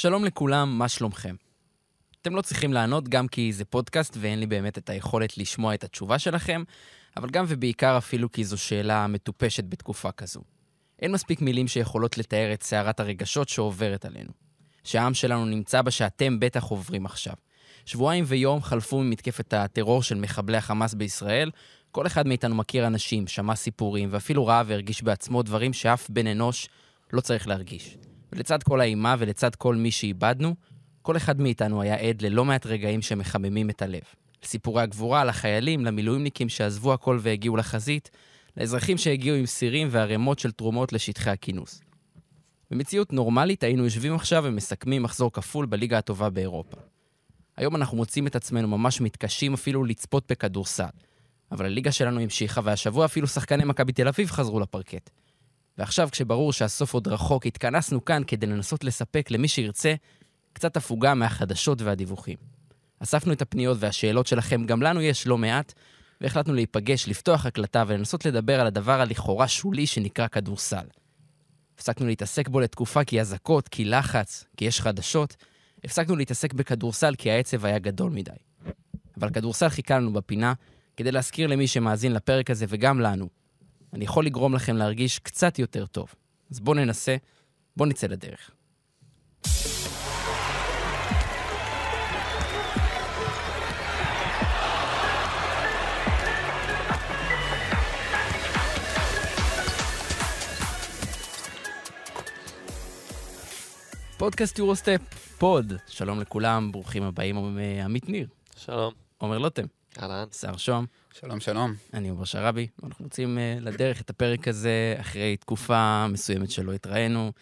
שלום לכולם, מה שלומכם? אתם לא צריכים לענות גם כי זה פודקאסט ואין לי באמת את היכולת לשמוע את התשובה שלכם, אבל גם ובעיקר אפילו כי זו שאלה מטופשת בתקופה כזו. אין מספיק מילים שיכולות לתאר את סערת הרגשות שעוברת עלינו. שהעם שלנו נמצא בה שאתם בטח עוברים עכשיו. שבועיים ויום חלפו ממתקפת הטרור של מחבלי החמאס בישראל, כל אחד מאיתנו מכיר אנשים, שמע סיפורים, ואפילו ראה והרגיש בעצמו דברים שאף בן אנוש לא צריך להרגיש. ולצד כל האימה ולצד כל מי שאיבדנו, כל אחד מאיתנו היה עד ללא מעט רגעים שמחממים את הלב. לסיפורי הגבורה, לחיילים, למילואימניקים שעזבו הכל והגיעו לחזית, לאזרחים שהגיעו עם סירים וערימות של תרומות לשטחי הכינוס. במציאות נורמלית היינו יושבים עכשיו ומסכמים מחזור כפול בליגה הטובה באירופה. היום אנחנו מוצאים את עצמנו ממש מתקשים אפילו לצפות בכדורסל. אבל הליגה שלנו המשיכה, והשבוע אפילו שחקני מכבי תל אביב חזרו לפרקט. ועכשיו, כשברור שהסוף עוד רחוק, התכנסנו כאן כדי לנסות לספק למי שירצה קצת הפוגה מהחדשות והדיווחים. אספנו את הפניות והשאלות שלכם, גם לנו יש לא מעט, והחלטנו להיפגש, לפתוח הקלטה ולנסות לדבר על הדבר הלכאורה שולי שנקרא כדורסל. הפסקנו להתעסק בו לתקופה כי אזעקות, כי לחץ, כי יש חדשות. הפסקנו להתעסק בכדורסל כי העצב היה גדול מדי. אבל כדורסל חיכה לנו בפינה, כדי להזכיר למי שמאזין לפרק הזה וגם לנו, אני יכול לגרום לכם להרגיש קצת יותר טוב. אז בואו ננסה, בואו נצא לדרך. פודקאסט יורוסטפ, פוד. שלום לכולם, ברוכים הבאים, עמית ניר. שלום. עומר לוטם. אהלן. שר שוהם. שלום, שלום. אני עומר שרבי, ואנחנו יוצאים uh, לדרך את הפרק הזה אחרי תקופה מסוימת שלא התראינו.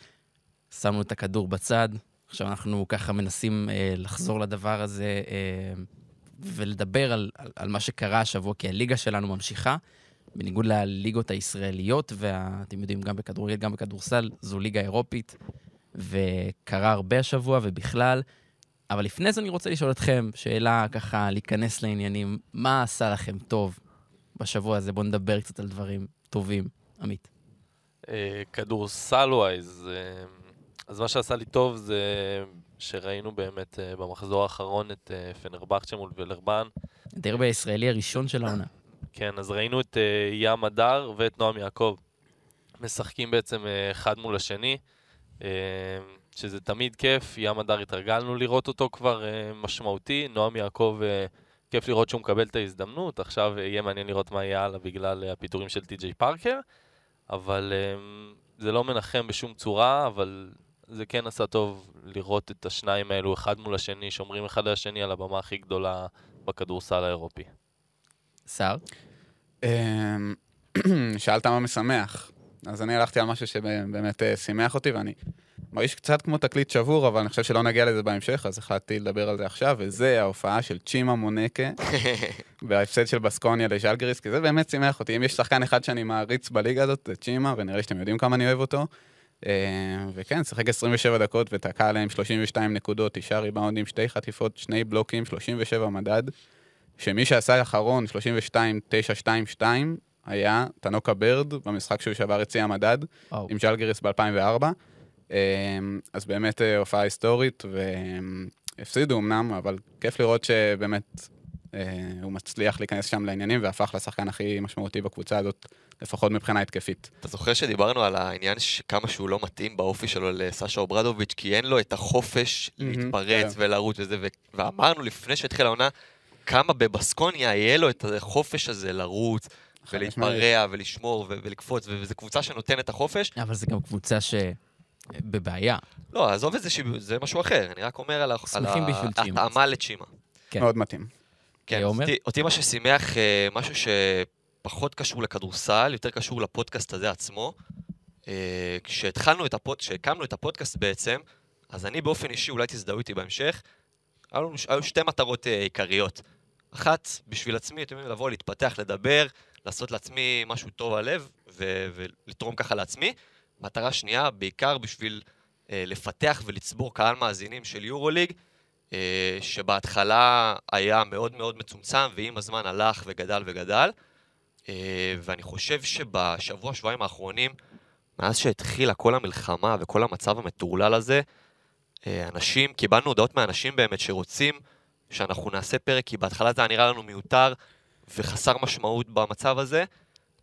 שמנו את הכדור בצד, עכשיו אנחנו ככה מנסים uh, לחזור לדבר הזה uh, ולדבר על, על, על מה שקרה השבוע, כי הליגה שלנו ממשיכה. בניגוד לליגות הישראליות, ואתם יודעים, גם בכדורגל, גם בכדורסל, זו ליגה אירופית, וקרה הרבה השבוע ובכלל. אבל לפני זה אני רוצה לשאול אתכם, שאלה ככה, להיכנס לעניינים, מה עשה לכם טוב בשבוע הזה? בואו נדבר קצת על דברים טובים. עמית. אה, כדורסל ווייז, אה, אז מה שעשה לי טוב זה שראינו באמת אה, במחזור האחרון את פנרבכצ'ה מול ולרבן. הדרבי הישראלי הראשון של העונה. כן, אז ראינו את ים הדר ואת נועם יעקב משחקים בעצם אחד מול השני. שזה תמיד כיף, ים הדר התרגלנו לראות אותו כבר uh, משמעותי, נועם יעקב, uh, כיף לראות שהוא מקבל את ההזדמנות, עכשיו uh, יהיה מעניין לראות מה יהיה הלאה בגלל uh, הפיטורים של טי.ג'יי פארקר, אבל uh, זה לא מנחם בשום צורה, אבל זה כן עשה טוב לראות את השניים האלו אחד מול השני, שומרים אחד על השני על הבמה הכי גדולה בכדורסל האירופי. שר? אמ, שאלת מה משמח, אז אני הלכתי על משהו שבאמת שימח אותי, ואני מרגיש קצת כמו תקליט שבור, אבל אני חושב שלא נגיע לזה בהמשך, אז החלטתי לדבר על זה עכשיו, וזה ההופעה של צ'ימה מונקה, בהפסד של בסקוניה לז'לגריס, כי זה באמת שימח אותי. אם יש שחקן אחד שאני מעריץ בליגה הזאת, זה צ'ימה, ונראה לי שאתם יודעים כמה אני אוהב אותו. אה, וכן, שיחק 27 דקות ותקע עליהם 32 נקודות, 9 ריבאונדים, שתי חטיפות, שני בלוקים, 37 מדד. שמי שעשה אחרון, 32-9-2-2, היה טנוקה בירד, במשחק שהוא שבר את שיא המדד, oh. עם ז'לגיריס ב-2004. אמ, אז באמת אה, הופעה היסטורית, והפסידו אמנם, אבל כיף לראות שבאמת אה, הוא מצליח להיכנס שם לעניינים והפך לשחקן הכי משמעותי בקבוצה הזאת, לפחות מבחינה התקפית. אתה זוכר שדיברנו על העניין כמה שהוא לא מתאים באופי שלו לסשה אוברדוביץ', כי אין לו את החופש להתפרץ כן. ולרוץ וזה, ואמרנו לפני שהתחילה העונה, כמה בבסקוניה יהיה לו את החופש הזה לרוץ. ולהתפרע ולשמור ולקפוץ, וזו קבוצה שנותנת את החופש. אבל זו גם קבוצה ש... בבעיה. לא, עזוב את זה, זה משהו אחר, אני רק אומר על ההתאמה לצ'ימה. כן. מאוד מתאים. כן, אותי, אותי מה ששימח, אה, משהו שפחות קשור לכדורסל, יותר קשור לפודקאסט הזה עצמו. אה, כשהתחלנו את הפוד... כשהקמנו את הפודקאסט בעצם, אז אני באופן אישי, אולי תזדהו איתי בהמשך, היו, היו שתי מטרות אה, עיקריות. אחת, בשביל עצמי, אתם יודעים, לבוא, להתפתח, לדבר, לעשות לעצמי משהו טוב הלב, ו- ולתרום ככה לעצמי. מטרה שנייה, בעיקר בשביל אה, לפתח ולצבור קהל מאזינים של יורוליג, אה, שבהתחלה היה מאוד מאוד מצומצם, ועם הזמן הלך וגדל וגדל. אה, ואני חושב שבשבוע, שבועיים האחרונים, מאז שהתחילה כל המלחמה וכל המצב המטורלל הזה, אה, אנשים, קיבלנו הודעות מאנשים באמת שרוצים שאנחנו נעשה פרק, כי בהתחלה זה היה נראה לנו מיותר וחסר משמעות במצב הזה,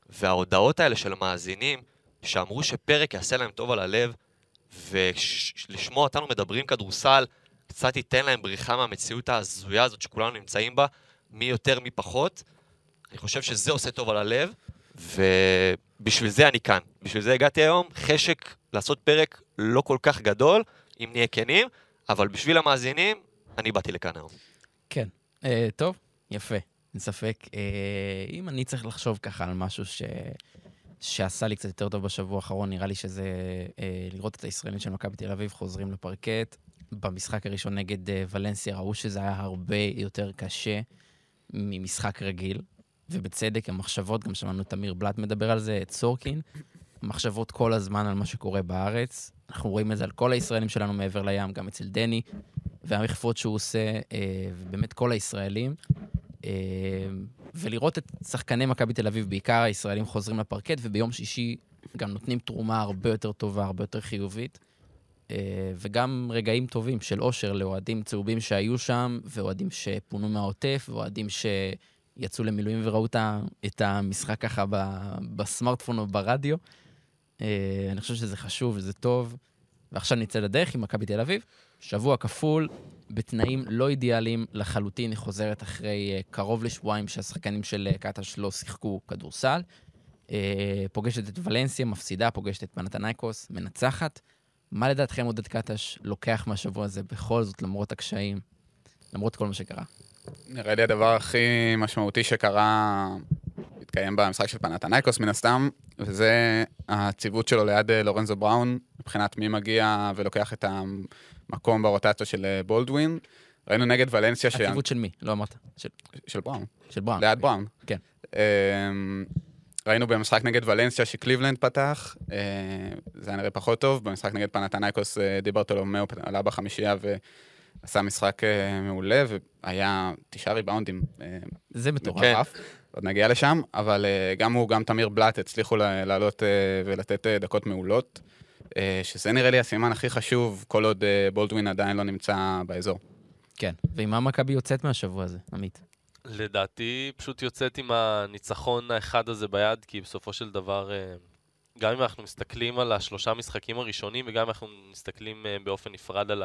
וההודעות האלה של המאזינים, שאמרו שפרק יעשה להם טוב על הלב, ולשמוע אותנו מדברים כדורסל, קצת ייתן להם בריחה מהמציאות ההזויה הזאת שכולנו נמצאים בה, מי יותר מי פחות. אני חושב שזה עושה טוב על הלב, ובשביל זה אני כאן. בשביל זה הגעתי היום, חשק לעשות פרק לא כל כך גדול, אם נהיה כנים, אבל בשביל המאזינים, אני באתי לכאן היום. כן. אה, טוב, יפה, אין ספק. אה, אם אני צריך לחשוב ככה על משהו ש... שעשה לי קצת יותר טוב בשבוע האחרון, נראה לי שזה אה, לראות את הישראלים של מכבי תל אביב חוזרים לפרקט. במשחק הראשון נגד אה, ולנסיה ראו שזה היה הרבה יותר קשה ממשחק רגיל, ובצדק, המחשבות, גם שמענו את תמיר בלאט מדבר על זה, את סורקין, מחשבות כל הזמן על מה שקורה בארץ. אנחנו רואים את זה על כל הישראלים שלנו מעבר לים, גם אצל דני, והמחוות שהוא עושה, אה, ובאמת כל הישראלים. אה, ולראות את שחקני מכבי תל אביב, בעיקר הישראלים, חוזרים לפרקט, וביום שישי גם נותנים תרומה הרבה יותר טובה, הרבה יותר חיובית. אה, וגם רגעים טובים של אושר לאוהדים צהובים שהיו שם, ואוהדים שפונו מהעוטף, ואוהדים שיצאו למילואים וראו את המשחק ככה בסמארטפון או ברדיו. אה, אני חושב שזה חשוב וזה טוב. ועכשיו נצא לדרך עם מכבי תל אביב. שבוע כפול, בתנאים לא אידיאליים לחלוטין, היא חוזרת אחרי uh, קרוב לשבועיים שהשחקנים של uh, קטש לא שיחקו כדורסל. Uh, פוגשת את ולנסיה, מפסידה, פוגשת את פנתנייקוס, מנצחת. מה לדעתכם עודד קטש לוקח מהשבוע הזה בכל זאת, למרות הקשיים, למרות כל מה שקרה? נראה לי הדבר הכי משמעותי שקרה, התקיים במשחק של פנתנייקוס מן הסתם, וזה הציוות שלו ליד אה, לורנזו בראון, מבחינת מי מגיע ולוקח את המקום ברוטציה של אה, בולדווין. ראינו נגד ולנסיה ש... הציוות של מי? לא אמרת. של, של בראון, של בראון. ליד בראון. כן. אמ, ראינו במשחק נגד ולנסיה שקליבלנד פתח, אה, זה היה נראה פחות טוב, במשחק נגד פנתנייקוס אה, דיברטולומיאו עלה בחמישייה ועשה משחק מעולה, והיה תשעה ריבאונדים. זה מטורף. כן. עוד נגיע לשם, אבל גם הוא, גם תמיר בלאט הצליחו לעלות ולתת דקות מעולות, שזה נראה לי הסימן הכי חשוב, כל עוד אה, בולדווין עדיין לא נמצא באזור. כן. ועם מה מכבי יוצאת מהשבוע הזה, עמית? לדעתי פשוט יוצאת עם הניצחון האחד הזה ביד, כי בסופו של דבר, אה, גם אם אנחנו מסתכלים על השלושה משחקים הראשונים, וגם אם אנחנו מסתכלים אה, באופן נפרד על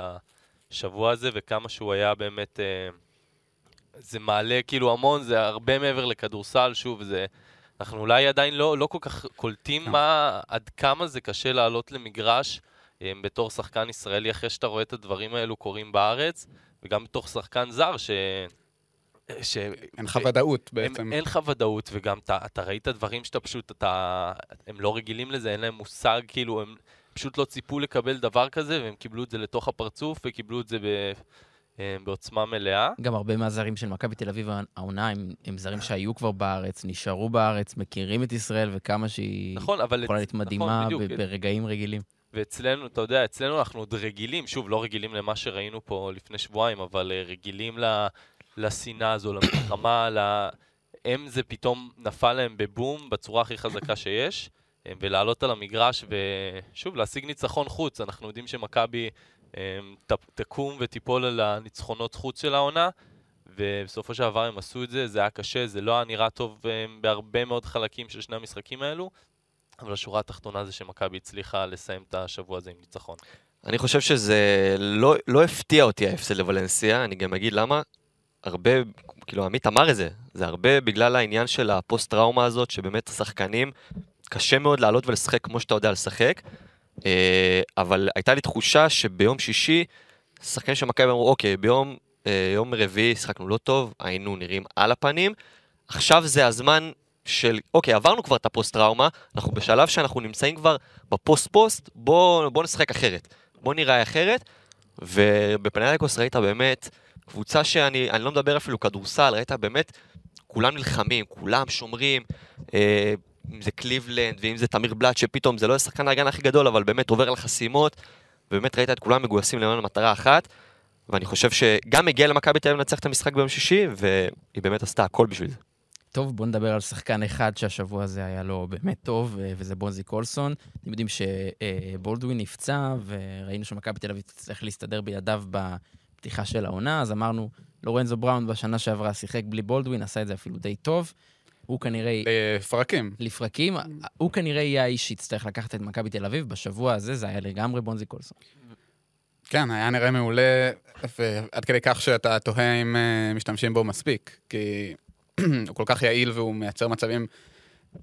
השבוע הזה, וכמה שהוא היה באמת... אה, זה מעלה כאילו המון, זה הרבה מעבר לכדורסל, שוב, זה... אנחנו אולי עדיין לא, לא כל כך קולטים כן. מה, עד כמה זה קשה לעלות למגרש אה, בתור שחקן ישראלי, אחרי שאתה רואה את הדברים האלו קורים בארץ, וגם בתור שחקן זר, ש... ש... אין לך ודאות בעצם. אין, אין לך ודאות, וגם אתה, אתה ראית דברים שאתה פשוט, אתה, הם לא רגילים לזה, אין להם מושג, כאילו, הם פשוט לא ציפו לקבל דבר כזה, והם קיבלו את זה לתוך הפרצוף, וקיבלו את זה ב, בעוצמה מלאה. גם הרבה מהזרים של מכבי תל אביב העונה הם, הם זרים שהיו כבר בארץ, נשארו בארץ, מכירים את ישראל וכמה שהיא נכון, אבל... יכולה להיות מדהימה נכון, בדיוק. ברגעים רגילים. ואצלנו, אתה יודע, אצלנו אנחנו עוד רגילים, שוב, לא רגילים למה שראינו פה לפני שבועיים, אבל אה, רגילים לשנאה הזו, למלחמה, ל... הם זה פתאום נפל להם בבום בצורה הכי חזקה שיש, אה, ולעלות על המגרש ושוב, להשיג ניצחון חוץ. אנחנו יודעים שמכבי תקום ותיפול על הניצחונות חוץ של העונה, ובסופו של דבר הם עשו את זה, זה היה קשה, זה לא היה נראה טוב אה, בהרבה מאוד חלקים של שני המשחקים האלו, אבל השורה התחתונה זה שמכבי הצליחה לסיים את השבוע הזה עם ניצחון. אני חושב שזה לא, לא הפתיע אותי ההפסד לוולנסיה, אני גם אגיד למה. הרבה, כאילו עמית אמר את זה, זה הרבה בגלל העניין של הפוסט-טראומה הזאת, שבאמת השחקנים, קשה מאוד לעלות ולשחק כמו שאתה יודע לשחק, אבל הייתה לי תחושה שביום שישי, שחקנים של מכבי אמרו, אוקיי, ביום אה, יום רביעי שיחקנו לא טוב, היינו נראים על הפנים, עכשיו זה הזמן של, אוקיי, עברנו כבר את הפוסט-טראומה, אנחנו בשלב שאנחנו נמצאים כבר בפוסט-פוסט, בוא, בוא נשחק אחרת. בוא נראה אחרת. ובפנאתינייקוס ראית באמת קבוצה שאני אני לא מדבר אפילו כדורסל, ראית באמת, כולם נלחמים, כולם שומרים, אה, אם זה קליבלנד ואם זה תמיר בלאט, שפתאום זה לא השחקן ההגן הכי גדול, אבל באמת עובר על חסימות, ובאמת ראית את כולם מגויסים למען מטרה אחת, ואני חושב שגם הגיע למכבי תל אביב לנצח את המשחק ביום שישי, והיא באמת עשתה הכל בשביל זה. טוב, בואו נדבר על שחקן אחד שהשבוע הזה היה לו באמת טוב, אה, וזה בונזי קולסון. אתם יודעים שבולדווין נפצע, וראינו שמכבי תל אביב תצטרך להסתדר בידיו בפתיחה של העונה, אז אמרנו, לורנזו בראון בשנה שעברה שיחק בלי בולדווין, עשה את זה אפילו די טוב. הוא כנראה... לפרקים. לפרקים, הוא כנראה יהיה האיש שיצטרך לקחת את מכבי תל אביב. בשבוע הזה זה היה לגמרי בונזי קולסון. כן, היה נראה מעולה, ועד כדי כך שאתה תוהה אם אה, משתמשים בו מספיק, כי הוא כל כך יעיל והוא מייצר מצבים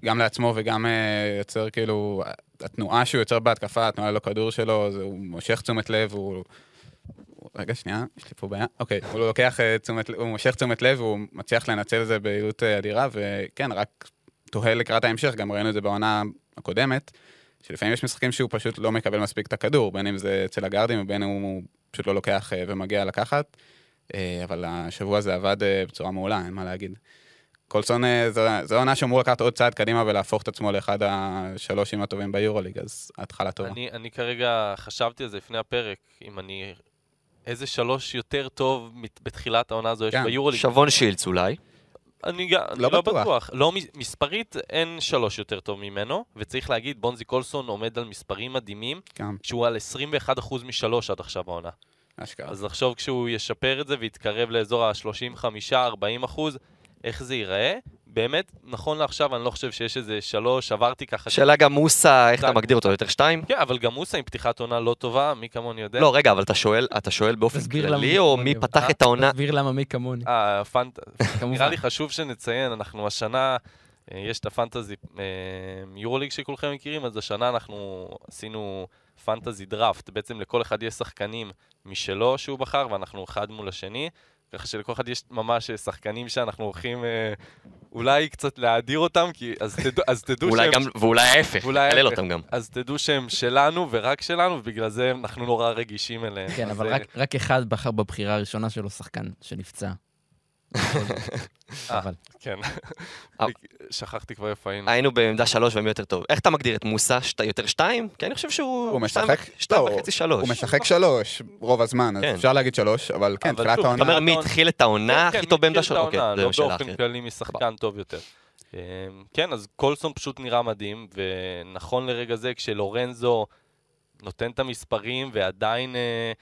גם לעצמו וגם אה, יוצר כאילו, התנועה שהוא יוצר בהתקפה, התנועה ללא כדור שלו, זה, הוא מושך תשומת לב, הוא... רגע, שנייה, יש לי פה בעיה. אוקיי, הוא לוקח אה, תשומת, הוא מושך תשומת לב, והוא מצליח לנצל את זה ביעילות אדירה, וכן, רק תוהה לקראת ההמשך, גם ראינו את זה בעונה הקודמת, שלפעמים יש משחקים שהוא פשוט לא מקבל מספיק את הכדור, בין אם זה אצל הגארדים ובין אם הוא פשוט לא לוקח ומגיע לקחת, אבל השבוע זה עבד בצורה מעולה, אין מה להגיד. קולסון אה, זו עונה שאמור לקחת עוד צעד קדימה ולהפוך את עצמו לאחד השלושים הטובים ביורוליג, אז התחלה טובה. אני, אני כרגע חשבתי על זה לפני הפרק, אם אני... איזה שלוש יותר טוב בתחילת העונה הזו כן. יש ביורוליג. שבון שילץ אולי. אני, לא, אני לא בטוח. בטוח. לא, מספרית אין שלוש יותר טוב ממנו, וצריך להגיד, בונזי קולסון עומד על מספרים מדהימים, כן. שהוא על 21% משלוש עד עכשיו העונה. אשכרה. אז לחשוב כשהוא ישפר את זה ויתקרב לאזור ה-35-40 איך זה ייראה. באמת, נכון לעכשיו, אני לא חושב שיש איזה שלוש, עברתי ככה... שאלה גם מוסה, איך אתה מגדיר אותו, יותר שתיים? כן, אבל גם מוסה עם פתיחת עונה לא טובה, מי כמוני יודע. לא, רגע, אבל אתה שואל, אתה שואל באופן כללי, או מי פתח את העונה? תסביר למה מי כמוני. אה, פנט... נראה לי חשוב שנציין, אנחנו השנה, אה, יש את הפנטזי אה, יורוליג שכולכם מכירים, אז השנה אנחנו עשינו פנטזי דראפט, בעצם לכל אחד יש שחקנים משלו שהוא בחר, ואנחנו אחד מול השני. ככה שלכל אחד יש ממש שחקנים שאנחנו הולכים אה, אולי קצת להאדיר אותם, כי אז תדעו, אז תדעו שהם... גם, ואולי ההפך, לקלל אותם גם. אז תדעו שהם שלנו ורק שלנו, ובגלל זה אנחנו נורא רגישים אליהם. כן, אבל רק, רק אחד בחר בבחירה הראשונה שלו שחקן שנפצע. אבל. כן. שכחתי כבר איפה היינו. היינו בעמדה שלוש ומי יותר טוב. איך אתה מגדיר את מוסה? יותר שתיים? כי אני חושב שהוא... הוא משחק... שתיים וחצי שלוש. הוא משחק שלוש רוב הזמן, אז כן. אפשר להגיד שלוש, אבל כן, תחילת העונה... אתה אומר מי התחיל את העונה כן, הכי טוב בעמדה שלוש? אוקיי, לא באופן כללי משחקן טוב יותר. אמ, כן, אז קולסון פשוט נראה מדהים, ונכון לרגע זה, כשלורנזו נותן את המספרים ועדיין... אה,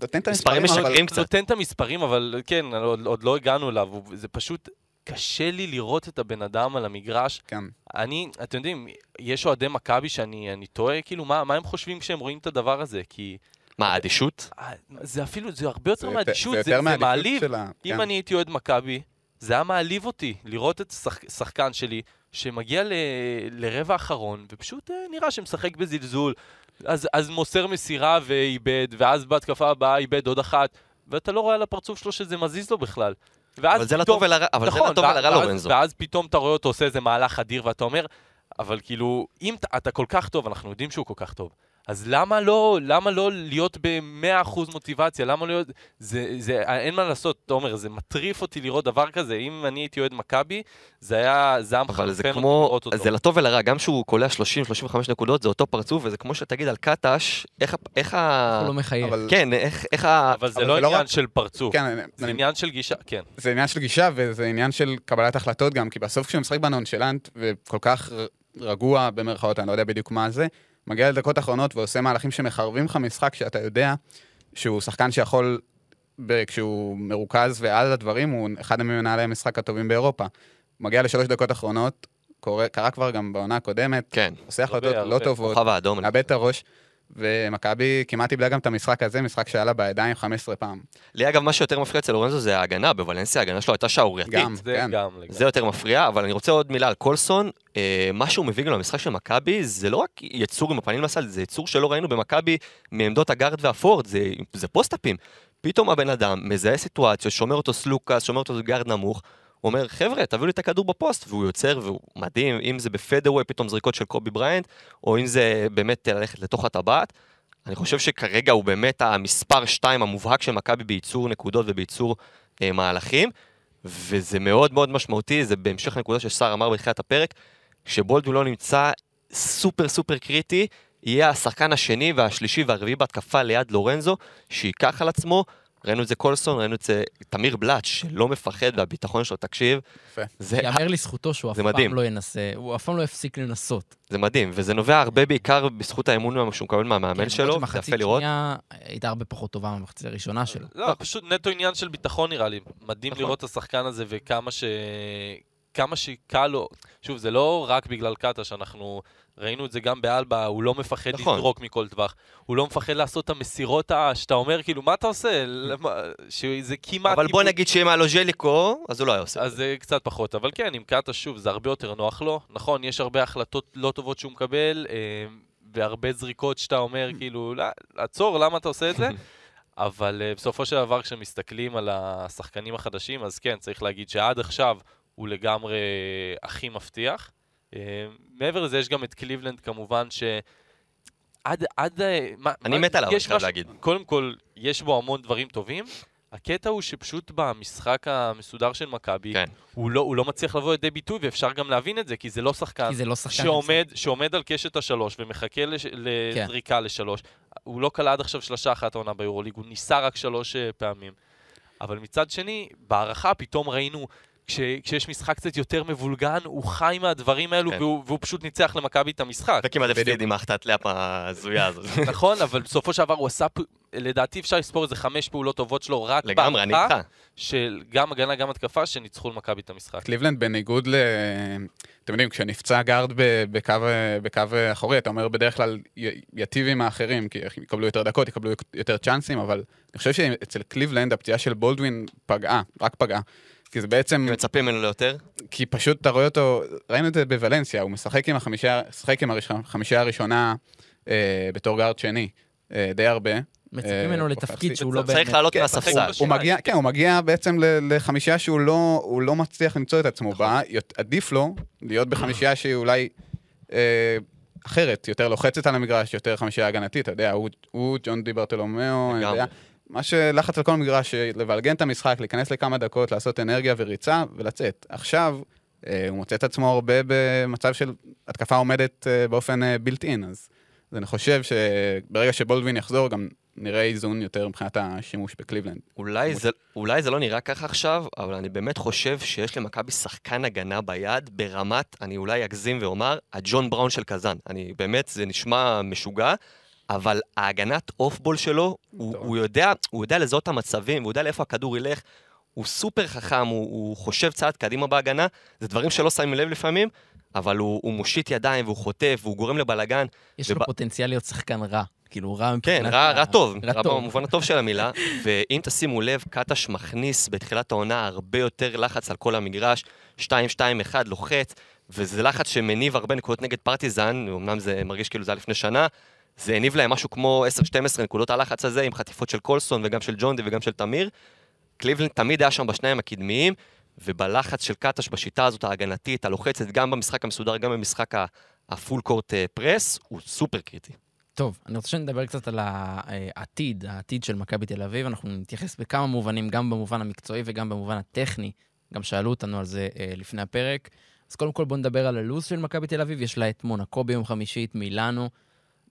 נותן את המספרים, משקרים קצת. נותן את המספרים, אבל כן, עוד, עוד לא הגענו אליו. זה פשוט קשה לי לראות את הבן אדם על המגרש. כן. אני, אתם יודעים, יש אוהדי מכבי שאני טועה, כאילו, מה, מה הם חושבים כשהם רואים את הדבר הזה? כי... מה, אדישות? אה, זה אפילו, זה הרבה יותר מאדישות, זה, זה, זה, מעליב. שלה, אם כן. אני הייתי אוהד מכבי, זה היה מעליב אותי, לראות את שחק, שחקן שלי שמגיע ל, לרבע האחרון, ופשוט אה, נראה שמשחק בזלזול, אז, אז מוסר מסירה ואיבד, ואז בהתקפה הבאה איבד עוד אחת, ואתה לא רואה על הפרצוף שלו שזה מזיז לו בכלל. אבל זה לטוב ולרע, אבל נכון, זה לטוב ולרע לורנזו. ואז פתאום אתה רואה אותו עושה איזה מהלך אדיר, ואתה אומר, אבל כאילו, אם אתה כל כך טוב, אנחנו יודעים שהוא כל כך טוב, אז למה לא, למה לא להיות ב-100% מוטיבציה? למה לא להיות... זה, זה, אין מה לעשות, תומר, זה מטריף אותי לראות דבר כזה. אם אני הייתי אוהד מכבי, זה היה, זה היה מחרפן אותי לראות אותו. זה לטוב ולרע, גם שהוא קולע 30-35 נקודות, זה אותו פרצוף, וזה כמו שתגיד על קטש, איך, איך ה... הוא לא מחייב. אבל... כן, איך, איך ה... אבל זה אבל לא זה לא עניין רק... של פרצוף, כן, זה אני... עניין של גישה, כן. זה עניין של גישה, וזה עניין של קבלת החלטות גם, כי בסוף כשהוא משחק בנונשלנט, וכל כך רגוע במרכאות, אני לא יודע בדיוק מה זה, מגיע לדקות אחרונות ועושה מהלכים שמחרבים לך משחק שאתה יודע שהוא שחקן שיכול, ב- כשהוא מרוכז ועל הדברים, הוא אחד ממנהלי המשחק הטובים באירופה. מגיע לשלוש דקות אחרונות, קורה, קרה כבר גם בעונה הקודמת, כן. עושה החלטות לא טובות, מאבד את הראש. ומכבי כמעט איבדה גם את המשחק הזה, משחק שהיה לה בידיים 15 פעם. לי אגב, מה שיותר מפריע אצל לורנזו זה ההגנה, בוולנסיה ההגנה שלו הייתה שערורייתית. גם, זה כן. גם. זה יותר מפריע, אבל אני רוצה עוד מילה על קולסון. אה, מה שהוא מביא גם למשחק של מכבי, זה לא רק יצור עם הפנים לסל, זה יצור שלא ראינו במכבי מעמדות הגארד והפורוורד, זה, זה post-up ים. פתאום הבן אדם מזהה סיטואציות, שומר אותו סלוקאס, שומר אותו גארד נמוך, אומר, חבר'ה, תביאו לי את הכדור בפוסט, והוא יוצר, והוא מדהים, אם זה ב fadeaway, פתאום זריקות של קובי בריינט, או אם זה באמת ללכת לתוך הטבעת. אני חושב שכרגע הוא באמת המספר 2 המובהק של מכבי בייצור נקודות ובייצור אה, מהלכים, וזה מאוד מאוד משמעותי, זה בהמשך לנקודה שסער אמר בתחילת הפרק, כשבולדווין לא נמצא סופר סופר קריטי, יהיה השחקן השני והשלישי והרביעי בהתקפה ליד לורנזו, שייקח על עצמו ראינו את זה קולסון, ראינו את זה תמיר בלאט, שלא מפחד והביטחון שלו, תקשיב, יפה. זה, יאמר לזכותו שהוא אף זה פעם. לא ינסה, הוא אף פעם לא יפסיק לנסות. זה מדהים, וזה נובע הרבה בעיקר בזכות האמון שהוא מקבל מהמאמן כן, שלו, זה יפה לראות. שנייה הייתה הרבה פחות טובה מהמחצית הראשונה שלו. לא, פשוט נטו עניין של ביטחון נראה לי. מדהים נכון. לראות את השחקן הזה וכמה ש... כמה שקל לו. שוב, זה לא רק בגלל קאטה שאנחנו... ראינו את זה גם באלבה, הוא לא מפחד נכון. לזרוק מכל טווח. הוא לא מפחד לעשות את המסירות. שאתה אומר, כאילו, מה אתה עושה? למה- שזה כמעט... אבל בוא. נגיד שאם היה לו ז'ליקו, אז הוא לא היה עושה. אז זה קצת פחות, אבל כן, עם קאטה שוב, זה הרבה יותר נוח לו. נכון, יש הרבה החלטות לא טובות שהוא מקבל, אה, והרבה זריקות שאתה אומר, כאילו, "לא, עצור, למה אתה עושה את זה? אבל אה, בסופו של דבר, כשמסתכלים על השחקנים החדשים, אז כן, צריך להגיד שעד עכשיו הוא לגמרי הכי מבטיח. אה, מעבר לזה, יש גם את קליבלנד כמובן, ש... עד, עד... אה, מה, אני מה- מת עליו, אני חייב להגיד. קודם כל, יש בו המון דברים טובים. הקטע הוא שפשוט במשחק המסודר של מכבי, כן. הוא, לא, הוא לא מצליח לבוא לידי ביטוי, ואפשר גם להבין את זה, כי זה לא שחקן כי זה לא שחקן... שעומד, שעומד על קשת השלוש ומחכה לש, כן. לזריקה לשלוש. הוא לא כלה עד עכשיו שלושה אחת העונה ביורוליג, הוא ניסה רק שלוש אה, פעמים. אבל מצד שני, בהארכה פתאום ראינו, כש, כשיש משחק קצת יותר מבולגן, הוא חי מהדברים האלו, כן. והוא, והוא פשוט ניצח למכבי את המשחק. וכמעט. הפסיד עם ההחטאת layup ההזויה הזאת. נכון, אבל בסופו של דבר הוא עשה, לדעתי אפשר לספור איזה חמש פעולות טובות שלו רק לגמרי, אני איתך. של גם הגנה, גם התקפה, שניצחו למכבי את המשחק. קליבלנד בניגוד ל... אתם יודעים, כשנפצע גארד בקו, בקו אחורי, אתה אומר בדרך כלל י- יטיב עם האחרים, כי יקבלו יותר דקות, יקבלו יותר צ'אנסים, אבל אני חושב שאצל קליבלנד הפציעה של בולדווין פגעה, רק פגעה. כי זה בעצם, מצפים ממנו ליותר? כי פשוט אתה רואה אותו, ראינו את זה בוולנסיה, הוא משחק עם החמישה, משחק עם החמישייה הראשונה אה, בתור גארד שני, אה, די הרבה. מצפים אה, ממנו אופפי. לתפקיד שהוא לא צריך באמת... לעלות כן, מהספסל. הוא- הוא מגיע, כן, הוא מגיע בעצם ל- לחמישייה שהוא לא, הוא לא מצליח למצוא את עצמו בה, יות- עדיף לו להיות בחמישייה שהיא אולי אה, אחרת, יותר לוחצת על המגרש, יותר חמישייה הגנתית, אתה יודע, הוא, הוא ג'ון די מה שלחץ על כל המגרש, לבלגן את המשחק, להיכנס לכמה דקות, לעשות אנרגיה וריצה ולצאת. עכשיו, אה, הוא מוצא את עצמו הרבה במצב של התקפה עומדת אה, באופן בילט אין, אז אז אני חושב שברגע שבולדווין יחזור, גם נראה איזון יותר מבחינת השימוש בקליבלנד. אולי זה, אולי זה לא נראה ככה עכשיו, אבל אני באמת חושב שיש למכבי שחקן הגנה ביד ברמת, אני אולי אגזים ואומר, הג'ון בראון של קזאן. אני באמת, זה נשמע משוגע, אבל ההגנת off-ball שלו, הוא. הוא, יודע, הוא יודע לזהות את המצבים, הוא יודע לאיפה הכדור ילך, הוא סופר חכם, הוא, הוא חושב צעד קדימה בהגנה, זה דברים שלא שמים לב לפעמים, אבל הוא, הוא מושיט ידיים והוא חוטף והוא גורם לבלגן. יש לו ובא- פוטנציאל להיות שחקן רע. כאילו, רע כן, מבחינת... רע, ה- רע טוב, רע רע טוב. במובן הטוב של המילה, ואם תשימו לב, קטש מכניס בתחילת העונה הרבה יותר לחץ על כל המגרש, 2-2-1 לוחץ, וזה לחץ שמניב הרבה נקודות נגד פרטיזן, אמנם זה מרגיש כאילו זה היה לפני שנה, זה הניב להם משהו כמו 10-12 נקודות הלחץ הזה, עם חטיפות של קולסון וגם של ג'ונדי וגם של תמיר. קליבלנד תמיד היה שם בשניים הקדמיים, ובלחץ של קטש, בשיטה הזאת ההגנתית, הלוחצת, גם במשחק המסודר, גם במשחק ה full court אה, press, הוא סופר קריטי. טוב, אני רוצה שנדבר קצת על העתיד, העתיד של מכבי תל אביב. אנחנו נתייחס בכמה מובנים, גם במובן המקצועי וגם במובן הטכני. גם שאלו אותנו על זה אה, לפני הפרק. אז קודם כל בואו נדבר על הלו"ז של מכבי תל אביב. יש לה את מונקו ביום חמישי, את מילאנו.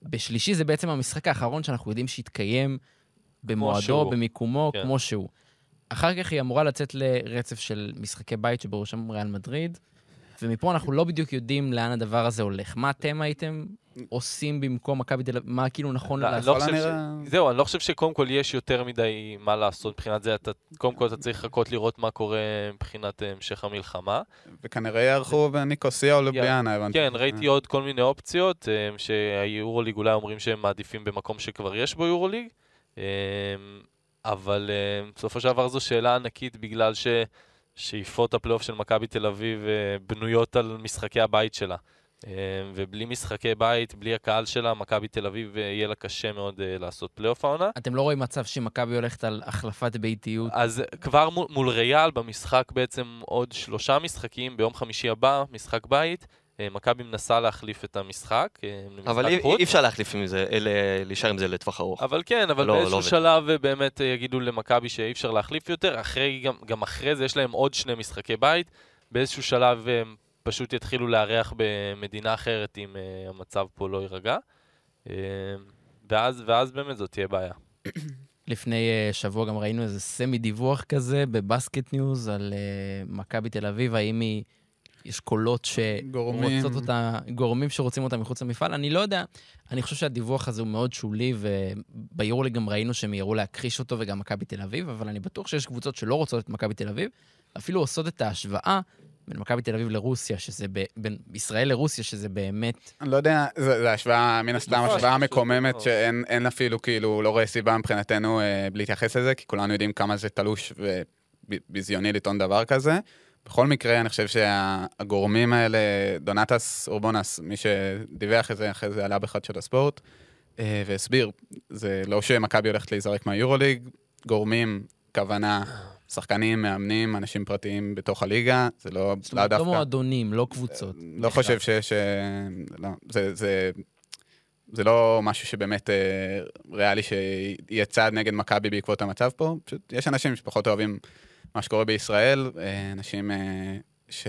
בשלישי זה בעצם המשחק האחרון שאנחנו יודעים שהתקיים במועדו. במיקומו, כן. כמו שהוא. אחר כך היא אמורה לצאת לרצף של משחקי בית שבראשם ריאל מדריד, ומפה אנחנו לא בדיוק יודעים לאן הדבר הזה הולך. מה אתם הייתם עושים במקום מכבי תל אביב? מה כאילו נכון לא- לעשות? לא ש- זהו, אני לא חושב שקודם כל יש יותר מדי מה לעשות מבחינת זה. אתה, קודם כל אתה צריך לחכות לראות מה קורה מבחינת אה, המשך המלחמה. וכנראה יערכו בניקוסיה או לוביאנה, הבנתי. כן, ראיתי עוד כל מיני אופציות, אה, שהיורוליג אולי אומרים שהם מעדיפים במקום שכבר יש בו יורוליג, אה, אבל אה, בסופו של דבר זו שאלה ענקית בגלל ששאיפות הפלייאוף של מכבי תל אביב אה, בנויות על משחקי הבית שלה. אה, ובלי משחקי בית, בלי הקהל שלה, מכבי תל אביב אה, יהיה לה קשה מאוד אה, לעשות פלייאוף העונה. אתם לא רואים מצב שמכבי הולכת על החלפת ביתיות? אז כבר מול, מול ריאל, במשחק בעצם עוד שלושה משחקים, ביום חמישי הבא, משחק בית, אה, מכבי מנסה להחליף את המשחק אה, אבל אי. אי אפשר להחליף עם זה, אלה, להישאר עם זה לטווח ארוך. אבל כן, אבל לא- לא באיזשהו עובד. שלב אה, באמת אה, יגידו למכבי שאי אפשר להחליף יותר, אחרי, גם, גם אחרי זה יש להם עוד שני משחקי בית, באיזשהו שלב אה, הם פשוט יתחילו לארח במדינה אחרת אם אה, המצב פה לא יירגע, אה, ואז, ואז באמת זאת תהיה בעיה. לפני אה, שבוע גם ראינו איזה semi דיווח כזה ב BasketNews על אה, מכבי תל אביב, האם היא... יש קולות. שרוצות אותה, גורמים שרוצים אותה מחוץ למפעל, אני לא יודע. אני חושב שהדיווח הזה הוא מאוד שולי, וביורוליג גם ראינו שהם יראו להכחיש אותו, וגם מכבי תל אביב, אבל אני בטוח שיש קבוצות שלא רוצות את מכבי תל אביב, אפילו עושות את ההשוואה בין מכבי תל אביב לרוסיה, שזה ב... בין ישראל לרוסיה, שזה באמת... אני לא יודע, זו השוואה, מן הסתם, נכון, השוואה מקוממת לא. שאין אין אפילו, כאילו, לא רואה סיבה מבחינתנו אה, להתייחס לזה, כי כולנו יודעים כמה זה תלוש וביזיוני לטעון דבר כזה. בכל מקרה, אני חושב שהגורמים האלה, דונטס אורבונס, מי שדיווח את זה, אחרי זה עלה בחדשות הספורט, אה, והסביר, זה לא שמכבי הולכת להיזרק מהיורוליג, גורמים, כוונה, שחקנים, מאמנים, אנשים פרטיים בתוך הליגה, זה לא, זאת לא אומרת, דווקא... לא מועדונים, לא קבוצות. לא בכלל. חושב שיש... אה, לא, זה, זה, זה לא משהו שבאמת אה, ריאלי שיהיה צעד נגד מכבי בעקבות המצב פה. פשוט יש אנשים שפחות אוהבים מה שקורה בישראל, אה, אנשים אה, ש...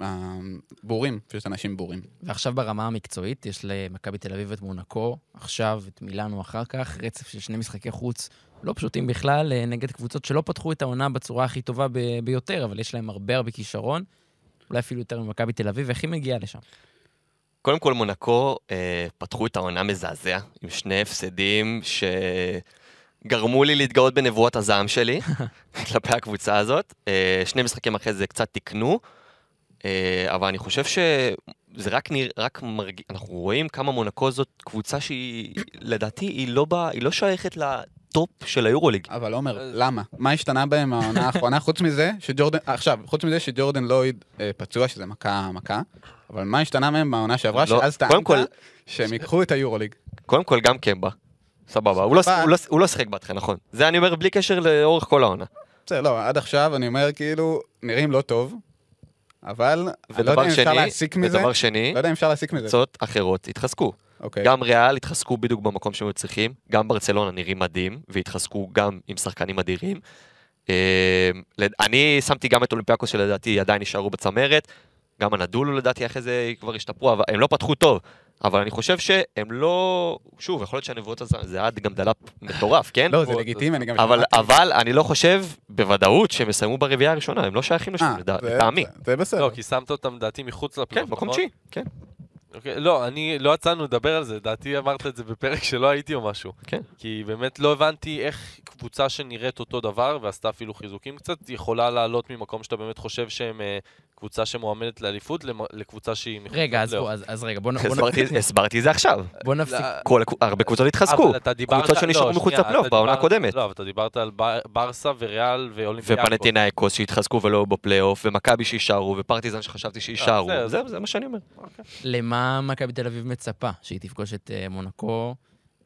אה, בורים, פשוט אנשים בורים. ועכשיו ברמה המקצועית, יש למכבי תל אביב את מונקו, עכשיו את מילאנו אחר כך, רצף של שני משחקי חוץ לא פשוטים בכלל, אה, נגד קבוצות שלא פתחו את העונה בצורה הכי טובה ב- ביותר, אבל יש להם הרבה הרבה כישרון, אולי אפילו יותר ממכבי תל אביב, איך היא מגיעה לשם? קודם כל, מונקו אה, פתחו את העונה מזעזע, עם שני הפסדים שגרמו לי להתגאות בנבואות הזעם שלי כלפי הקבוצה הזאת. אה, שני משחקים אחרי זה קצת תיקנו, אה, אבל אני חושב שזה רק, נרא, רק מרג... אנחנו רואים כמה מונקו זאת קבוצה שהיא, לדעתי, היא לא, בא, היא לא שייכת לטופ של היורוליג. אבל עומר, למה? מה השתנה בהם העונה האחרונה, חוץ מזה שג'ורדן, עכשיו, חוץ מזה שג'ורדן לויד אה, פצוע, שזה מכה מכה, אבל מה השתנה מהם בעונה שעברה, לא, שאז טענת כל- שהם ייקחו את היורוליג? קודם כל, גם קמבה. סבבה, הוא לא, אבל- הוא, לא, הוא לא שיחק בהתחלה, נכון. זה אני אומר בלי קשר לאורך כל העונה. בסדר, לא, עד עכשיו אני אומר, כאילו, נראים לא טוב, אבל אני לא יודע ודבר אם אפשר להסיק מזה, ודבר שני, לא יודע אם אפשר להסיק מזה. קבוצות אחרות התחזקו. אוקיי. גם ריאל התחזקו בדיוק במקום שהם היו צריכים, גם ברצלונה נראים מדהים, והתחזקו גם עם שחקנים אדירים. לד- אני שמתי גם את אולימפיאקוס שלדעתי עדיין נשארו בצמרת, גם אנדולו לדעתי אחרי זה כבר השתפרו, אבל הם לא פתחו טוב. אבל אני חושב שהם לא... שוב, יכול להיות שהנבואות הזה, זה היה גם דלאפ מטורף, כן? לא, זה לגיטימי, אני גם אבל. אבל אני לא חושב בוודאות שהם יסיימו ברביעייה הראשונה, הם לא שייכים לשם, אה, זה- לטעמי. זה- זה בסדר. לא, כי שמת אותם לדעתי מחוץ לפלייאוף, כן, מקום נכון? תשיעי, כן. אוקיי, לא, אני, לא יצאנו לדבר על זה, לדעתי אמרת את זה בפרק שלא הייתי או משהו. כן. כי באמת לא הבנתי איך קבוצה שנראית אותו דבר, ועשתה אפילו חיזוקים קצת, יכולה לעלות ממקום שאתה באמת חושב שהם אה, קבוצה שמועמדת לאליפות, למ- לקבוצה שהיא מחוץ רגע, אז, לפלייאוף. בוא, אז, אז רגע, בוא, נ- בוא, הסברתי- נפסיק, הסברתי את זה עכשיו. בוא נפסיק. לא, כל, הרבה קבוצות התחזקו. אבל אתה דיברת... קבוצות שנשארו לא, מחוץ שנייה, לפלייאוף אתה בעונה דיברת- הקודמת. לא, אבל אתה דיברת על בר- ברסה וריאל ואולימפיאקו. ופנטינאיקוס שהתחזקו ולא היו בפלייאוף, ומכבי שיישארו, ופרטיזן שחשבתי שיישארו. בסדר. זה, זה מה שאני אומר. למה מכבי תל אביב מצפה? שהיא תפגוש את אה, מונקו,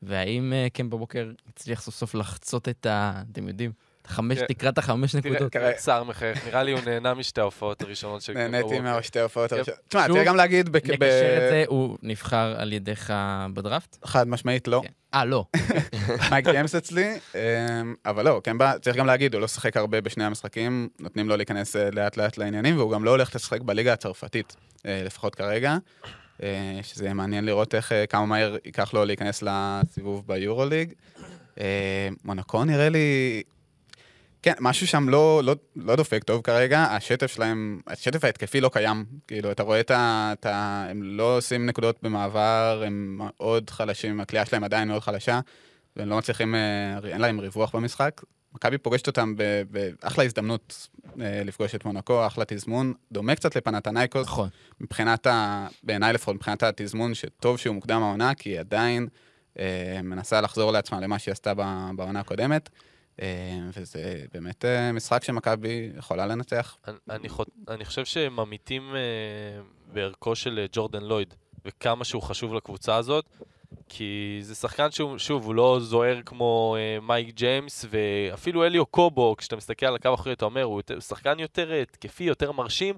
והאם אה, קם בבוקר הצליח סוף סוף לחצות את ה... אתם יודעים, את החמש, כן. תקרת החמש תראה, נקודות. כרגע- שר מחייך, נראה לי הוא נהנה משתי ההופעות הראשונות של נהניתי קמפ מהשתי ההופעות כן. הראשונות. תשמע, צריך גם להגיד, נקשר את זה, הוא נבחר על ידיך בדראפט? חד משמעית לא. כן. אה, לא. מייק ג'יימס אצלי, אמ, אבל לא, כן, בא- צריך גם להגיד, הוא לא שיחק הרבה בשני המשחקים, נותנים לו להיכנס אה, לאט לאט לעניינים, והוא גם לא הולך לשחק בליגה הצרפתית, לפחות כרגע, שזה יהיה מעניין לראות איך, אה, כמה מהר ייקח לו להיכנס לסיבוב ביורוליג. אה, מונקו נראה לי... כן, משהו שם לא, לא, לא דופק טוב כרגע, השטף שלהם, השטף ההתקפי לא קיים. כאילו, אתה רואה את ה... את ה הם לא עושים נקודות במעבר, הם מאוד חלשים, הכלייה שלהם עדיין מאוד חלשה, והם לא מצליחים, אה, אין להם ריווח במשחק. מכבי פוגשת אותם ב- באחלה הזדמנות אה, לפגוש את מונקו, אחלה תזמון, דומה קצת לפנתנייקוס, נכון. מבחינת ה... בעיניי לפחות, מבחינת התזמון, שטוב שהוא מוקדם העונה, כי היא עדיין אה, מנסה לחזור לעצמה למה שהיא עשתה ב- בעונה הקודמת. אה, וזה באמת אה, משחק שמכבי יכולה לנצח. אני, אני, חוט... אני חושב שהם ממיתים אה, בערכו של ג'ורדן לויד, וכמה שהוא חשוב לקבוצה הזאת, כי זה שחקן שהוא, שוב, הוא לא זוהר כמו אה, מייק ג'יימס, ואפילו אליו קובו, כשאתה מסתכל על הקו האחורי, אתה אומר, הוא, יותר, הוא שחקן יותר אה, התקפי, יותר מרשים,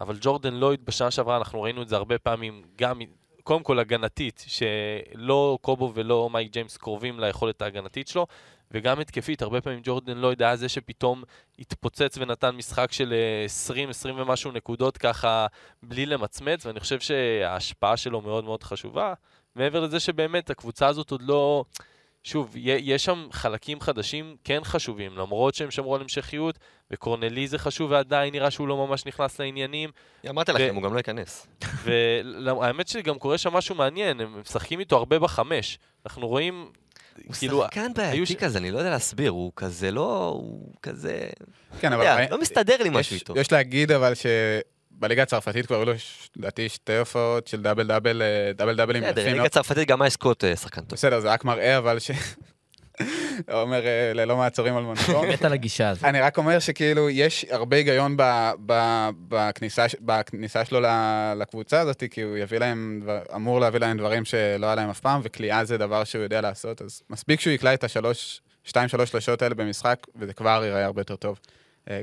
אבל ג'ורדן לויד בשנה שעברה, אנחנו ראינו את זה הרבה פעמים, גם, קודם כל הגנתית, שלא קובו ולא מייק ג'יימס קרובים ליכולת ההגנתית שלו, וגם התקפית, הרבה פעמים ג'ורדן לויד היה זה שפתאום התפוצץ ונתן משחק של 20, 20 ומשהו נקודות ככה בלי למצמץ, ואני חושב שההשפעה שלו מאוד מאוד חשובה. מעבר לזה שבאמת הקבוצה הזאת עוד לא... שוב, יש שם חלקים חדשים כן חשובים, למרות שהם שמרו על המשכיות, וקורנלי זה חשוב ועדיין נראה שהוא לא ממש נכנס לעניינים, אמרתי ו- לכם, הוא גם לא ייכנס. והאמת שגם קורה שם משהו מעניין, הם משחקים איתו הרבה בחמש. אנחנו רואים, הוא כאילו, שחקן בעייתי ש- כזה, אני לא יודע להסביר, הוא כזה לא... הוא כזה... כן, אבל... יודע, לא מסתדר לי יש- משהו איתו. יש להגיד אבל שבליגה הצרפתית כבר היו לו, ש- לדעתי, שתי הופעות של דאבל דאבל, אה, דאבל דאבלים בסדר, יפים. ליגה צרפתית גם אייסקוט אה, שחקן טוב. בסדר, זה רק מראה אבל ש... אומר אה, ללא מעצורים על מונקום. מת על הגישה הזאת. אני רק אומר שכאילו יש הרבה היגיון ב, ב, בכניסה, שלו ל- לקבוצה הזאת, כי הוא יביא להם, אמור להביא להם דברים שלא היה להם אף פעם, וכליאה זה דבר שהוא יודע לעשות, אז מספיק שהוא יקלע את השלוש, שתיים, שלוש שלושות האלה במשחק, וזה כבר ייראה הרבה יותר טוב,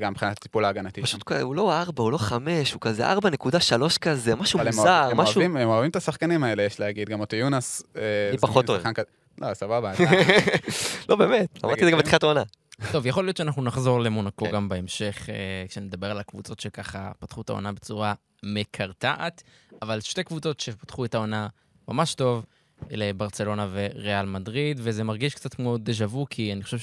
גם מבחינת הטיפול ההגנתי. פשוט כזה, הוא לא ארבע, הוא לא חמש, הוא כזה ארבע נקודה שלוש כזה, משהו מוזר, הם משהו... אוהבים- הם אוהבים את השחקנים האלה, יש להגיד, גם אותי יונס. אה, אני פחות אוהב. לא, סבבה. לא, באמת, אמרתי את זה גם בתחילת העונה. טוב, יכול להיות שאנחנו נחזור למונקו כן. גם בהמשך, אה, כשנדבר על הקבוצות שככה פתחו את העונה בצורה מקרטעת, אבל שתי קבוצות שפתחו את העונה ממש טוב, אלה ברצלונה וריאל מדריד, וזה מרגיש קצת כמו דז'ה וו, כי אני חושב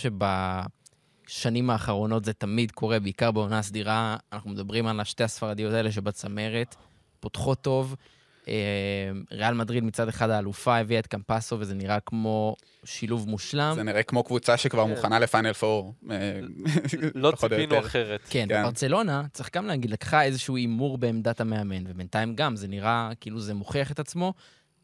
שבשנים האחרונות זה תמיד קורה, בעיקר בעונה הסדירה, אנחנו מדברים על השתי הספרדיות האלה שבצמרת, פותחות טוב. אה, ריאל מדריד מצד אחד האלופה הביאה את קמפסו, וזה נראה כמו שילוב מושלם. זה נראה כמו קבוצה שכבר כן. מוכנה לפיינל פור. אה, לא ציפינו. אחרת. כן, כן. ברצלונה, צריך גם להגיד, לקחה איזשהו הימור בעמדת המאמן, ובינתיים גם, זה נראה כאילו זה מוכיח את עצמו.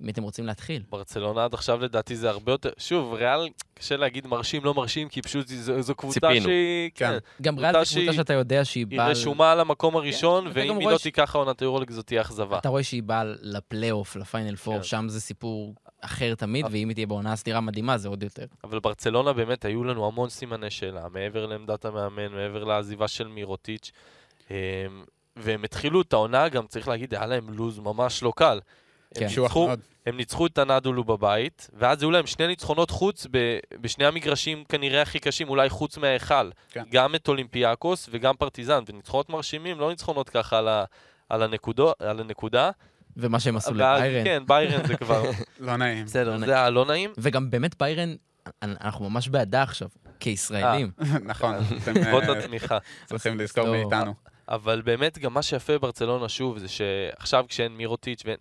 אם אתם רוצים להתחיל. ברצלונה עד עכשיו לדעתי זה הרבה יותר, שוב, ריאל, קשה להגיד מרשים, לא מרשים, כי פשוט זו, זו קבוצה ציפינו. שהיא, כן. כן, גם ריאל זו קבוצה שהיא- שאתה יודע שהיא היא באה... רשומה על המקום הראשון, גם ואם היא לא ש- תיקח העונת היורליג זאת תהיה אכזבה. אתה רואה שהיא באה לפלייאוף, לפיינל פור, כן. שם זה סיפור אחר תמיד, ואם היא תהיה בעונה הסדירה מדהימה, זה עוד יותר. אבל ברצלונה באמת היו לנו המון סימני שאלה, מעבר לעמדת המאמן, מעבר לעזיבה של מירוטיץ'. אמ, והם התחילו את העונה, גם צריך להגיד, היה להם לוז ממש לא קל. כן. הם, ניצחו, מאוד. הם ניצחו את הנדולו בבית, ואז היו להם שני ניצחונות חוץ ב, בשני המגרשים כנראה הכי קשים, אולי חוץ מההיכל. כן. גם את אולימפיאקוס וגם פרטיזן, וניצחונות מרשימים, לא ניצחונות ככה על, ה, על, הנקודו, על הנקודה. ומה שהם עשו לביירן. כן, ביירן זה כבר, לא נעים. בסדר, לא זה היה לא נעים. וגם באמת ביירן, אנחנו ממש בעדה עכשיו, כישראלים. נכון, אתם אה, בעקבות התמיכה. צריכים לזכור. מאיתנו. אבל באמת, גם מה שיפה בברצלונה, שוב, זה שעכשיו כשאין מירוטיץ' ואין...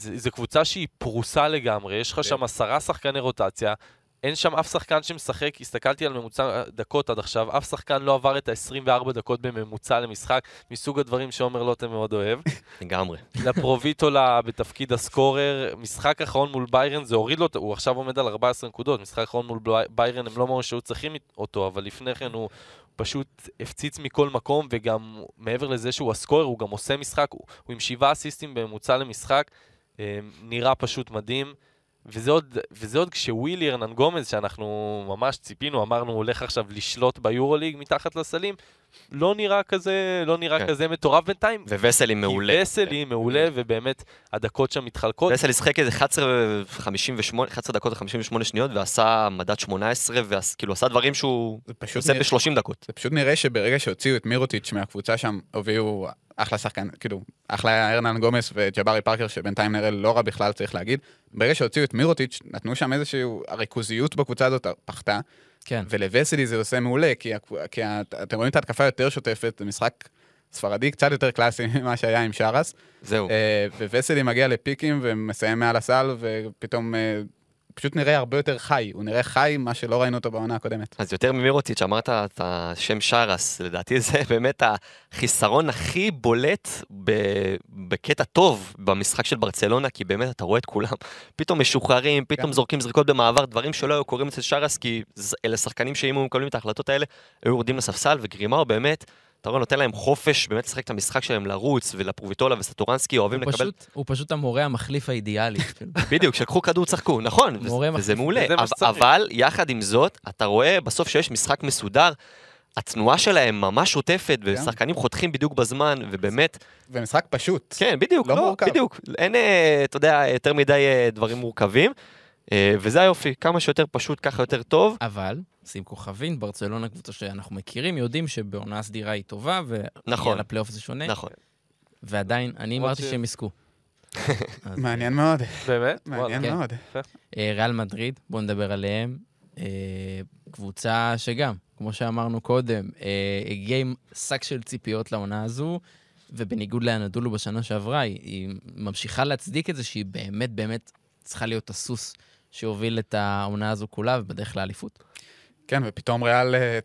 זו קבוצה שהיא פרוסה לגמרי, יש לך כן. שם עשרה שחקני רוטציה, אין שם אף שחקן שמשחק, הסתכלתי על ממוצע דקות עד עכשיו, אף שחקן לא עבר את ה-24 דקות בממוצע למשחק, מסוג הדברים שעומר לוטם מאוד אוהב. לגמרי. לפרוביטולה בתפקיד הסקורר, משחק אחרון מול ביירן, זה הוריד לו, הוא עכשיו עומד על 14 נקודות, משחק אחרון מול בי- ביירן, הם לא אמרו שהיו צריכים אותו, אבל לפני כן הוא פשוט הפציץ מכל מקום, וגם מעבר לזה שהוא הסקורר, הוא גם עושה משחק, הוא, הוא עם שבעה אסיסטים בממוצע למשחק, נראה פשוט מדהים. וזה עוד, וזה עוד כשווילי ארנן גומז, שאנחנו ממש ציפינו, אמרנו, הולך עכשיו לשלוט ביורוליג מתחת לסלים, לא נראה כזה, לא נראה כן. כזה מטורף בינתיים. ווסלי מעולה. כי וסלי מעולה, ובאמת הדקות שם מתחלקות. וסלי שיחק איזה 11 ו- 11 דקות ו-58 שניות ועשה מדד 18, וכאילו עשה דברים שהוא עושה נראה- ב-30 דקות. זה פשוט נראה שברגע שהוציאו את מירוטיץ' מהקבוצה שם, הביאו אחלה שחקן, כאילו, אחלה ארנן גומס וג'בארי פארקר, שבינתיים נראה לא רע בכלל, צריך להגיד. ברגע שהוציאו את מירוטיץ', נתנו שם איזושהי, הריכוזיות בקבוצה הזאת פחתה, כן. ולווסלי זה עושה מעולה, כי, כי אתם רואים את ההתקפה יותר שוטפת, זה משחק ספרדי קצת יותר קלאסי ממה שהיה עם שרס, זהו. אה, וווסלי מגיע לפיקים ומסיים מעל הסל, ופתאום אה, פשוט נראה הרבה יותר חי, הוא נראה חי, מה שלא ראינו אותו בעונה הקודמת. אז יותר ממירוטיץ', אמרת את השם שרס, לדעתי זה באמת החיסרון הכי בולט ב- בקטע טוב במשחק של ברצלונה, כי באמת אתה רואה את כולם פתאום משוחררים, פתאום כן. זורקים זריקות במעבר, דברים שלא היו קורים אצל שרס, כי אלה שחקנים שאם הם מקבלים את ההחלטות האלה, היו יורדים לספסל, וגרימאו באמת, אתה רואה, נותן להם חופש באמת לשחק את המשחק שלהם, לרוץ, ולפרוביטולה וסטורנסקי אוהבים לקבל... פשוט- הוא פשוט המורה המחליף האידיאלי. כאילו. בדיוק, שלקחו כדור, צחקו, נכון, וזה- מורה וזה. מעולה. אבל- יחד עם זאת, אתה רואה בסוף שיש משחק מסודר, התנועה שלהם ממש שוטפת, ושחקנים חותכים בדיוק בזמן, ובאמת, ומשחק פשוט. כן, בדיוק, לא לא, מורכב. בדיוק. אין, אה, אתה יודע, יותר מדי אה, דברים מורכבים, וזה היופי, כמה שיותר פשוט, ככה יותר טוב. אבל, שים כוכבים, ברצלונה קבוצה שאנחנו מכירים, יודעים שבעונה סדירה היא טובה, נכון. לפלייאוף זה שונה, נכון. ועדיין, אני אמרתי שהם יזכו. מעניין מאוד, באמת? מעניין כן. מאוד. אה, ריאל מדריד, בואו נדבר עליהם. אה, קבוצה שגם, כמו שאמרנו קודם, אה, הגיעה עם שק של ציפיות לעונה הזו, ובניגוד לאנדולו בשנה שעברה, היא ממשיכה להצדיק את זה שהיא באמת באמת צריכה להיות הסוס שהוביל את העונה הזו כולה, ובדרך לאליפות. כן, ופתאום ריאל, אה,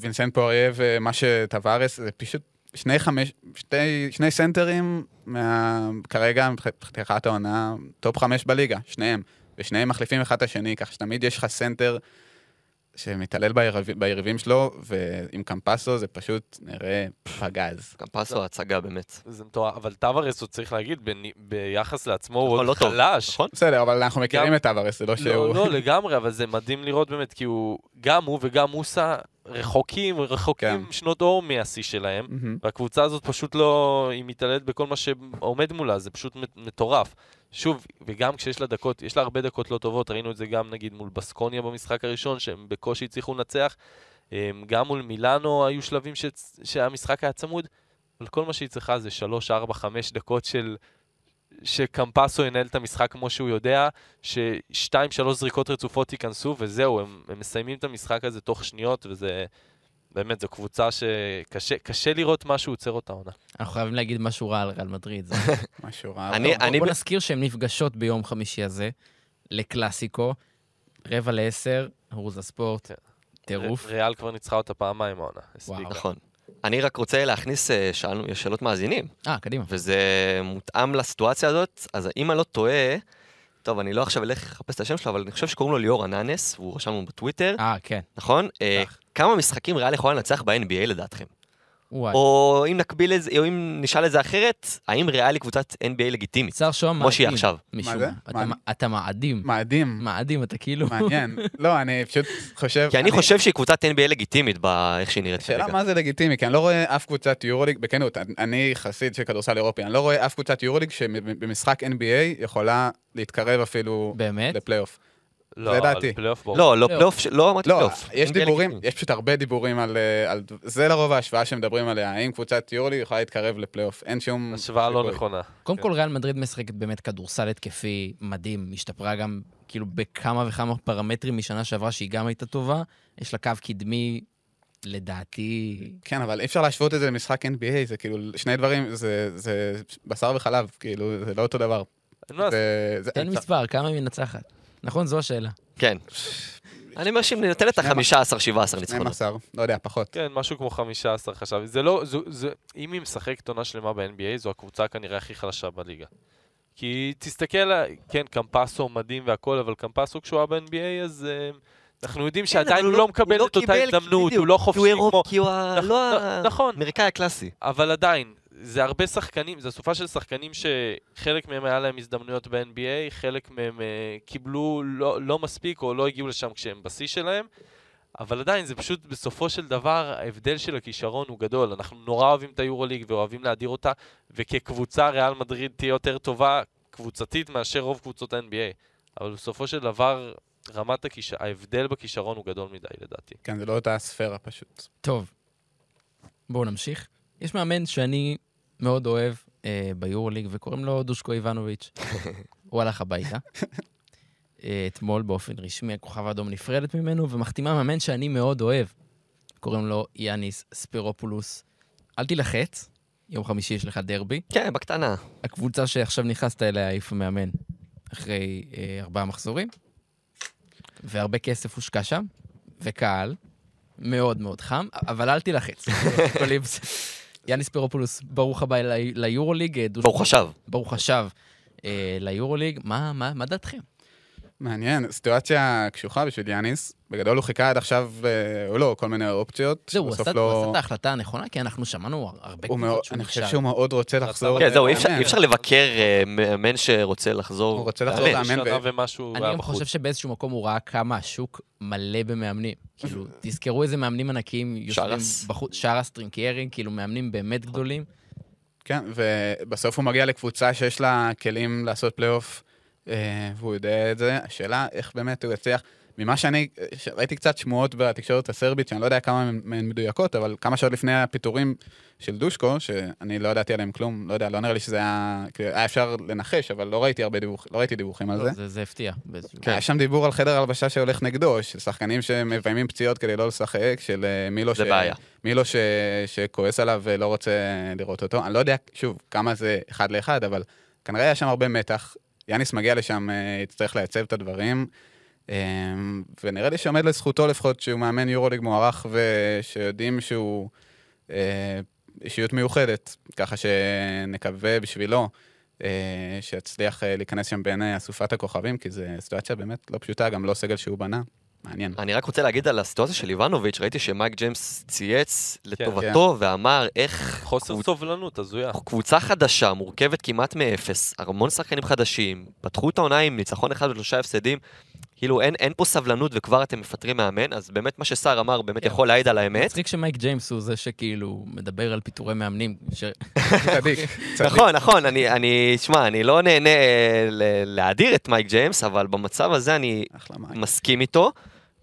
וינסנט פואריה וטווארס, זה פשוט שני חמש, שתי, שני סנטרים מה, כרגע, פתיחת העונה, top חמש בליגה, שניהם. ושניהם מחליפים אחד את השני, כך שתמיד יש לך סנטר שמתעלל ביריב, ביריבים שלו, ועם קמפאצו זה פשוט נראה פגז. גם פסו הצגה באמת. זה מטורף, אבל טווארס, הוא צריך להגיד, ביחס לעצמו הוא נכון, עוד לא חלש. נכון? בסדר, אבל אנחנו מכירים את טווארס, זה לא שהוא... לא, לא, לגמרי, אבל זה מדהים לראות באמת, כי הוא, גם הוא וגם מוסה רחוקים, רחוקים כן. שנות אור מהשיא שלהם. והקבוצה הזאת פשוט לא, היא מתעללת בכל מה שעומד מולה, זה פשוט מט- מטורף. שוב, וגם כשיש לה דקות, יש לה הרבה דקות לא טובות, ראינו את זה גם נגיד מול בסקוניה במשחק הראשון, שהם בקושי הצליחו לנצח. אמ, גם מול מילאנו היו שלבים ש... שהמשחק היה צמוד, אבל כל מה שהיא צריכה זה 3, 4, 5 דקות של... שקמפסו ינהל את המשחק כמו שהוא יודע, ששתיים, שלוש זריקות רצופות ייכנסו, וזהו, הם, הם מסיימים את המשחק הזה תוך שניות, וזה... באמת, זו קבוצה שקשה קשה לראות מה שהוא עוצר אותה עונה. אנחנו חייבים להגיד משהו רע על ריאל מדריד. משהו רע. בוא- אני בוא ב- נזכיר שהן נפגשות ביום חמישי הזה, לקלאסיקו, רבע לעשר, ערוץ הספורט, כן. טירוף. ר- ריאל כבר ניצחה אותה פעמיים העונה. הספיקה. נכון. אני רק רוצה להכניס, אה, שאלנו, יש שאלות מאזינים, אה, קדימה. וזה מותאם לסיטואציה הזאת, אז אם אני לא טועה, טוב, אני לא עכשיו אלך לחפש את השם שלו, אבל אני חושב שקוראים לו ליאור אננס, והוא רשם לנו בטוויטר, אה, כן. נכון? אה. כמה משחקים ריאל יכולה לנצח ב-NBA לדעתכם? וואי. או אם נקביל את זה, או אם נשאל את זה אחרת, האם ריאל היא קבוצת NBA לגיטימית? שר שוהם מאדים. כמו שהיא עכשיו. משום מה זה? אתה מה- אתה מאדים. מאדים, מאדים, אתה כאילו... מעניין. לא, אני פשוט חושב... כי אני חושב שהיא קבוצת NBA לגיטימית באיך שהיא נראית השאלה כרגע. מה זה לגיטימי, כי אני לא רואה אף קבוצת יורוליג, בכנות, אני חסיד של כדורסל אירופי, אני לא רואה אף קבוצת יורוליג שבמשחק NBA יכולה להתקרב אפילו באמת? לפלייאוף. לא, זה דעתי. פלייאוף. לא, לא פלייאוף. לא אמרתי לא, פלייאוף. יש דיבורים, לגיטימי. יש פשוט הרבה דיבורים על... אה, על- זה לרוב ההשוואה שמדברים עליה, האם קבוצת יורוליג יכולה להתקרב לפלייאוף, אין שום... השוואה לא. נכונה. קודם כן. כל, ריאל מדריד משחקת באמת כדורסל התקפי מדהים, השתפרה גם כאילו בכמה וכמה פרמטרים משנה שעברה שהיא גם הייתה טובה. יש לה קו קדמי, לדעתי... כן, אבל אי אפשר להשוות את זה למשחק NBA, זה כאילו, שני דברים, זה, זה בשר וחלב, כאילו, זה לא אותו דבר. זה, זה, תן מספר, כמה היא מנצחת? נכון, זו השאלה. כן. אני אומר שאם ננטל את ה-15-17 ניצחונות. 12, לא יודע, פחות. כן, משהו כמו 15 חשבתי. זה לא, זו, זה, אם היא משחקת עונה שלמה ב-NBA, זו הקבוצה כנראה הכי חלשה בליגה. כי תסתכל, כן, קמפסו מדהים והכל, אבל קמפסו כשהוא היה ב-NBA, אז uh, אנחנו יודעים שעדיין הוא לא מקבל את אותה הזדמנות, הוא לא חופשי כי הוא כמו... אירופ, כי הוא ה- נכ- לא נכון. האמריקאי הקלאסי. אבל עדיין, זה הרבה שחקנים, זו אסופה של שחקנים שחלק מהם היה להם הזדמנויות ב-NBA, חלק מהם uh, קיבלו לא, לא מספיק או לא הגיעו לשם כשהם בשיא שלהם, אבל עדיין זה פשוט בסופו של דבר ההבדל של הכישרון הוא גדול. אנחנו נורא אוהבים את היורוליג ואוהבים להדיר אותה, וכקבוצה ריאל מדריד תהיה יותר טובה קבוצתית מאשר רוב קבוצות ה-NBA. אבל בסופו של דבר, רמת הכישרון, ההבדל בכישרון הוא גדול מדי לדעתי. כן, זה לא אותה ספירה פשוט. טוב, בואו נמשיך. יש מאמן שאני מאוד אוהב אה, ביורוליג, וקוראים לו דושקו איבנוביץ'. הוא הלך הביתה. אה, אתמול באופן רשמי הכוכב האדום נפרדת ממנו, ומחתימה מאמן שאני מאוד אוהב. קוראים לו יאניס ספירופולוס. אל תילחץ, יום חמישי יש לך דרבי. כן, בקטנה. הקבוצה שעכשיו נכנסת אליה העיפה מאמן אחרי אה, ארבעה מחזורים, והרבה כסף הושקע שם, וקהל, מאוד מאוד חם, אבל אל תילחץ. יאניס פירופולוס, ברוך הבא לי- ליורוליג. אה, ברוך השב. ברוך השב אה, ליורוליג. מה, מה, מה דעתכם? מעניין, סיטואציה קשוחה בשביל יאניס. בגדול הוא חיכה עד עכשיו, אה, או לא, כל מיני אופציות. זהו, הוא בסוף עשה לא- הוא עשה את ההחלטה הנכונה, כי אנחנו שמענו הרבה קבוצות שהוא אני חושב נכשל. שהוא מאוד רוצה לחזור. כן, זהו, אי אפשר- לבקר אה, מאמן שרוצה לחזור. הוא רוצה לחזור לאמן. אני גם. חושב שבאיזשהו מקום הוא ראה כמה השוק מלא במאמנים. כאילו, תזכרו איזה מאמנים ענקיים יושבים. בחוץ, שרס טרינקיירי, כאילו מאמנים באמת גדולים. כן, ובסוף הוא מגיע לקבוצה שיש לה כלים לעשות פלייאוף, והוא יודע את זה. השאלה איך באמת הוא יצליח. ממה שאני, ש- ראיתי קצת שמועות בתקשורת הסרבית, שאני לא יודע כמה מהן- מדויקות, אבל כמה שעות לפני הפיטורים של דושקו, שאני לא ידעתי עליהם כלום, לא יודע, לא נראה לי שזה היה, כאילו, היה אפשר לנחש, אבל לא ראיתי הרבה דיווחים, לא ראיתי דיווחים על לא, זה. זה זה הפתיע. כן. היה שם דיבור על חדר הלבשה שהולך נגדו, של שחקנים שמביימים פציעות כדי לא לשחק, של אה, מילו, בעיה. מילו ש... שכועס עליו ולא רוצה לראות אותו. אני לא יודע, שוב, כמה זה אחד לאחד, אבל כנראה היה שם הרבה מתח. יאניס מגיע לשם, אה, יצטרך לייצב את הדברים, אה, ונראה לי שעומד לזכותו לפחות שהוא מאמן יורוליג מוערך, ושיודעים שהוא אה, אישיות מיוחדת, ככה שנקווה בשבילו. שיצליח להיכנס שם בין אסופת הכוכבים, כי זו סיטואציה באמת לא פשוטה, גם לא סגל שהוא בנה. מעניין. אני רק רוצה להגיד על הסיטואציה של איבנוביץ', ראיתי שמייק ג'יימס צייץ לטובתו ואמר איך חוסר קבוצ- סובלנות, הזויה. קבוצה חדשה, מורכבת כמעט מאפס, המון שחקנים חדשים, פתחו את העונה עם ניצחון אחד ושלושה הפסדים, כאילו אין, אין פה סבלנות וכבר אתם מפטרים מאמן, אז באמת מה שסער אמר באמת כן. יכול להעיד על האמת. מצחיק שמייק ג'יימס הוא זה שכאילו מדבר על פיטורי מאמנים. ש- צדיק. צדיק. נכון, נכון, אני, אני, שמע, אני לא נהנה אה, להאדיר את מייק ג'יימס, אבל במצב הזה אני. מסכים איתו.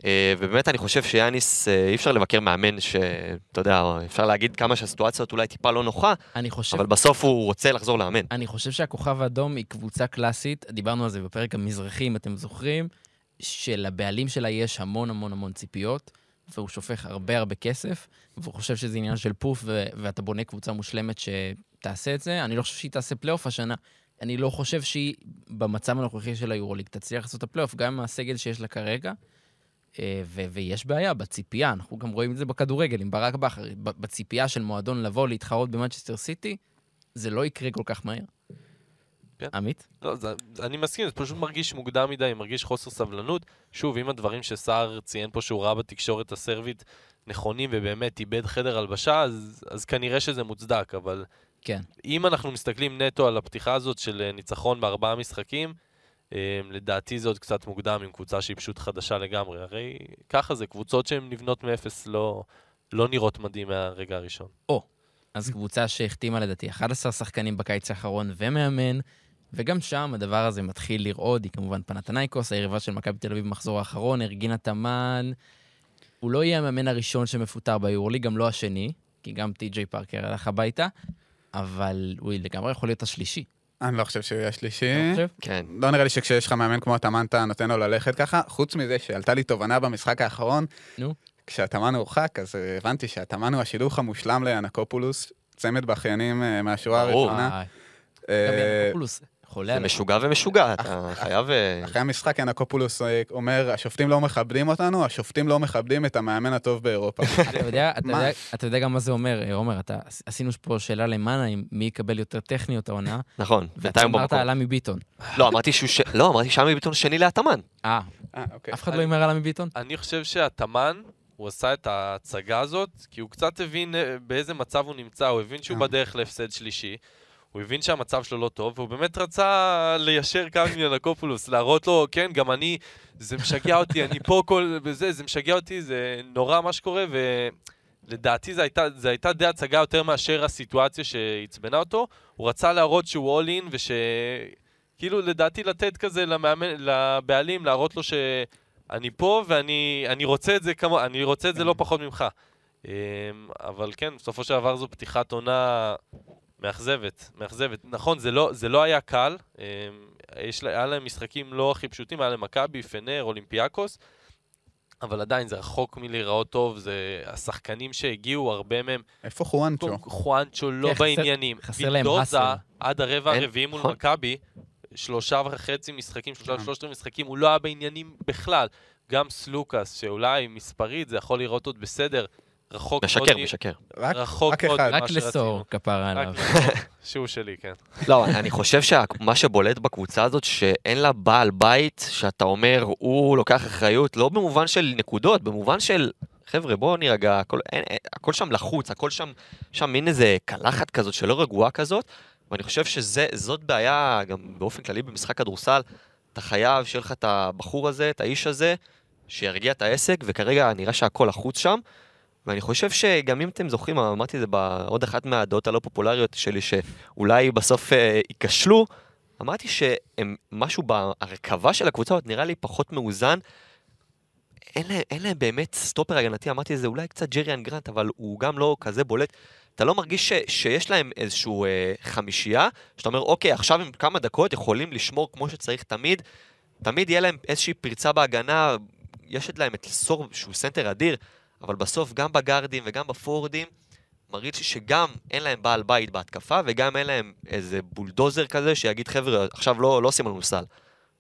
אה, ובאמת אני חושב שיאניס, אה, אי אפשר לבקר מאמן שאתה יודע, אפשר להגיד כמה שהסיטואציות אולי טיפה לא נוחה, אני חושב... אבל בסוף הוא רוצה לחזור לאמן. אני חושב שהכוכב האדום היא קבוצה קלאסית, דיברנו על זה בפרק המזרחי, אם אתם זוכרים, שלבעלים שלה יש המון המון המון ציפיות, והוא שופך הרבה הרבה כסף, והוא חושב שזה עניין של פוף, ו- ואתה בונה קבוצה מושלמת שתעשה את זה. אני לא חושב שהיא תעשה פלייאוף השנה. אני לא חושב שהיא, במצב הנוכחי של היורוליג, תצליח לעשות את הפלייאוף, גם עם הסגל שיש לה כרגע. אה, ו- ויש בעיה בציפייה, אנחנו גם רואים את זה בכדורגל, עם ברק בכר, בציפייה של מועדון לבוא להתחרות במנצ'סטר סיטי, זה לא יקרה כל כך מהר. כן. עמית? לא, זה, אני מסכים, זה פשוט מרגיש מוקדם מדי, מרגיש חוסר סבלנות. שוב, אם הדברים שסער ציין פה שהוא ראה בתקשורת הסרבית נכונים ובאמת איבד חדר הלבשה, אז, אז כנראה שזה מוצדק, אבל כן. אם אנחנו מסתכלים נטו על הפתיחה הזאת של אה, ניצחון בארבעה משחקים, לדעתי זה עוד קצת מוקדם עם קבוצה שהיא פשוט חדשה לגמרי. הרי ככה זה, קבוצות שהן נבנות מאפס לא, לא נראות מדהים מהרגע הראשון. אז קבוצה שהחתימה לדעתי 11 שחקנים בקיץ האחרון ומאמן, וגם שם הדבר הזה מתחיל לרעוד, היא כמובן פנתנייקוס, היריבה של מכבי תל אביב במחזור האחרון, הרגינה תמן. הוא לא יהיה המאמן הראשון שמפוטר ביורליג, גם לא השני, כי גם טי.ג'יי פארקר הלך הביתה, אבל הוא לגמרי יכול להיות השלישי. אני לא חושב שהוא יהיה השלישי. חושב? כן. לא נראה לי שכשיש לך מאמן כמו התאמן, אתה נותן לו ללכת ככה. חוץ מזה שעלתה לי תובנה במשחק האחרון, נו. כשהתאמן הורחק, אז אה, הבנתי שהתאמן הוא השילוך המושלם לאנקופולוס, צמד בכיינים אה, מהשורה. הראשונה. אה, אה, גם ינקופולוס חולה זה. משוגע ומשוגע, אתה חייב... אה, אחרי המשחק ינקופולוס אה, אומר, השופטים לא מכבדים אותנו, השופטים לא מכבדים את המאמן הטוב באירופה. אתה יודע, גם מה זה אומר, אה, עומר, אתה, עשינו פה שאלה למאנה, אם מי יקבל יותר טכניות העונה, נכון, ואתה בינתיים הוא אמרת במקום. על עמי ביטון. לא, אמרתי שהוא ש... לא, אמרתי שעמי ביטון שני להתאמן. אה, אוקיי. אף אחד לא הימר על עמי ביטון? אני חושב שהתאמן, הוא עשה את ההצגה הזאת, כי הוא קצת הבין באיזה מצב הוא נמצא, הוא הבין שהוא. בדרך להפסד שלישי, הוא הבין שהמצב שלו לא טוב, והוא באמת רצה ליישר קו עם ינקופולוס, להראות לו, כן, גם אני, זה משגע אותי, אני פה כל... וזה, זה משגע אותי, זה נורא מה שקורה, ולדעתי זו הייתה, הייתה די הצגה יותר מאשר הסיטואציה שעצבנה אותו. הוא רצה להראות שהוא all in, וש... כאילו, לדעתי לתת כזה למאמן, לבעלים, להראות לו ש... אני פה ואני אני רוצה את זה כמו, אני רוצה את זה לא פחות ממך. אמ, אבל כן, בסופו של דבר זו פתיחת עונה מאכזבת, מאכזבת. נכון, זה לא, זה לא היה קל, אמ, יש, לה- היה להם משחקים לא הכי פשוטים, היה להם מכבי, פנר, אולימפיאקוס, אבל עדיין זה רחוק מלהיראות טוב, זה השחקנים שהגיעו, הרבה מהם, איפה חואנצ'ו? חואנצ'ו לא כן, חסר- בעניינים. חסר להם האסל. עד הרבע הרביעי מול נכון. מכבי, שלושה וחצי משחקים, שלושה כן. ושלושת משחקים, הוא לא היה בעניינים בכלל. גם סלוקאס, שאולי מספרית זה יכול לראות עוד בסדר, רחוק מאוד משקר, משקר. רק רחוק רק מאוד אחד. רק. לסור, כפרה עליו. שהוא שלי, כן. לא, אני חושב שמה שבולט בקבוצה הזאת, שאין לה בעל בית, שאתה אומר, הוא לוקח אחריות, לא במובן של נקודות, במובן של, חבר'ה, בואו נירגע, הכל, אין, אין, הכל שם לחוץ, הכל שם, שם מין איזה קלחת כזאת שלא רגועה כזאת, ואני חושב שזאת בעיה גם באופן כללי במשחק כדורסל, אתה חייב שיהיה לך את הבחור הזה, את האיש הזה, שירגיע את העסק, וכרגע נראה שהכל לחוץ שם. ואני חושב שגם אם אתם זוכרים, אמרתי את זה בעוד אחת מהדעות הלא פופולריות שלי, שאולי בסוף אה, ייכשלו, אמרתי שהם, משהו בהרכבה של הקבוצה הזאת נראה לי פחות מאוזן, אין להם, אין להם באמת סטופר הגנתי, אמרתי את זה, אולי קצת ג'ריאן גרנט, אבל הוא גם לא כזה בולט. אתה לא מרגיש ש, שיש להם איזשהו אה, חמישייה, שאתה אומר, אוקיי, עכשיו עם כמה דקות יכולים לשמור כמו שצריך תמיד, תמיד יהיה להם איזושהי פריצה בהגנה, יש את להם את לסור שהוא סנטר אדיר, אבל בסוף גם בגארדים וגם בפורוורדים, מרגיש לי שגם אין להם בעל בית בהתקפה, וגם אין להם איזה בולדוזר כזה שיגיד, חבר'ה, עכשיו לא, לא עושים לנו סל.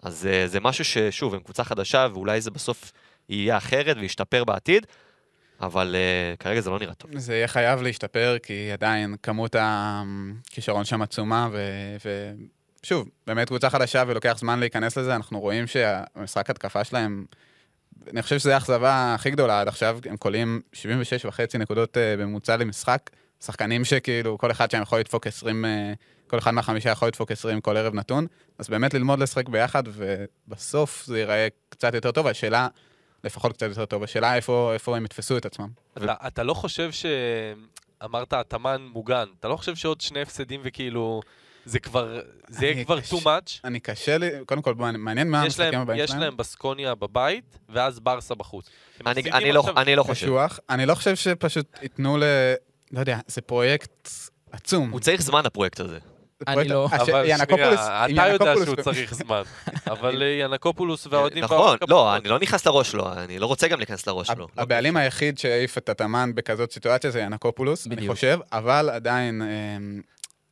אז אה, זה משהו ששוב, הם קבוצה חדשה, ואולי זה בסוף יהיה אחרת וישתפר בעתיד, אבל uh, כרגע זה לא נראה טוב. זה יהיה חייב להשתפר, כי עדיין כמות הכישרון שם עצומה, ושוב, באמת קבוצה חדשה ולוקח זמן להיכנס לזה, אנחנו רואים שהמשחק התקפה שלהם, אני חושב שזו האכזבה הכי גדולה עד עכשיו, הם קולים 76 וחצי נקודות uh, בממוצע למשחק, שחקנים שכאילו כל אחד שם יכול לדפוק 20, uh, אה, כל אחד מהחמישה יכול לדפוק 20 כל ערב נתון, אז באמת ללמוד לשחק ביחד, ובסוף זה ייראה קצת יותר טוב, השאלה... לפחות קצת יותר טוב. השאלה איפה, איפה הם יתפסו את עצמם. אתה, אתה לא חושב ש... אמרת, התאמן מוגן, אתה לא חושב שעוד שני הפסדים וכאילו... זה כבר, זה יהיה כבר too much. אני קשה לי, קודם כל, מעניין מה המשחקים הבאים שלהם. יש להם בסקוניה בבית, ואז ברסה בחוץ. אני, אני, לא. אני לא חושב. קשוח. אני לא חושב שפשוט ייתנו ל... לא יודע, זה פרויקט עצום. הוא צריך זמן, הפרויקט הזה. אני לא. אבל שנייה, אתה יודע שהוא צריך זמן. אבל ינקופולוס והאוהדים... נכון, לא, אני לא נכנס לראש שלו, אני לא רוצה גם להיכנס לראש שלו. הבעלים היחיד שהעיף את התאמן בכזאת סיטואציה זה ינקופולוס, אני חושב, אבל עדיין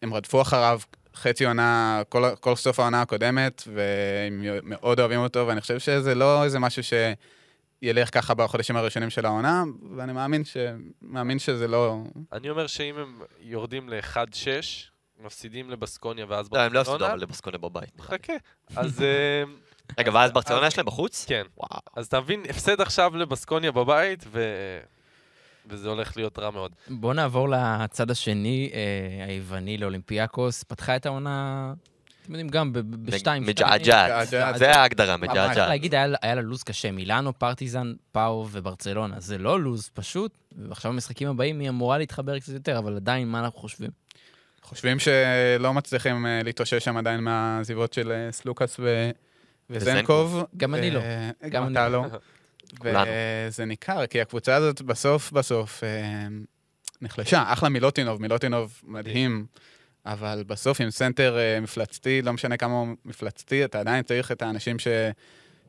הם רדפו אחריו חצי עונה, כל סוף העונה הקודמת, והם מאוד אוהבים אותו, ואני חושב שזה לא איזה משהו ש... ילך ככה בחודשים הראשונים של העונה, ואני מאמין, ש... מאמין שזה לא... אני אומר שאם הם יורדים ל-1-6, מפסידים לבסקוניה ואז ברצלונה. לא, הם לא הפסידו אבל לבסקוניה בבית. חכה. אז... אה, רגע, ואז ברצלונה יש להם בחוץ? כן. אז אתה מבין, הפסד עכשיו לבסקוניה בבית, ו... וזה הולך להיות רע מאוד. בואו נעבור לצד השני, אה, היווני לאולימפיאקוס. פתחה את העונה, אתם יודעים, גם בשתיים. מג'עג'עת, זה ההגדרה, מג'עג'עת. צריך להגיד, היה לה לוז קשה. מילאנו, פרטיזן, פאו וברצלונה. זה לא לוז פשוט, ועכשיו במשחקים הבאים היא אמורה להתחבר קצת יותר, אבל עדיין, מה אנחנו חושבים? חושבים שלא מצליחים אה, להתאושש שם עדיין מהעזיבות של אה, סלוקאס ו... וזנקוב. גם אני לא. גם אתה לא. וזה ניכר, כי הקבוצה הזאת בסוף בסוף אה, נחלשה. אחלה מילוטינוב, מילוטינוב מדהים, אבל בסוף עם סנטר מפלצתי, לא משנה כמה הוא מפלצתי, אתה עדיין צריך את האנשים ש...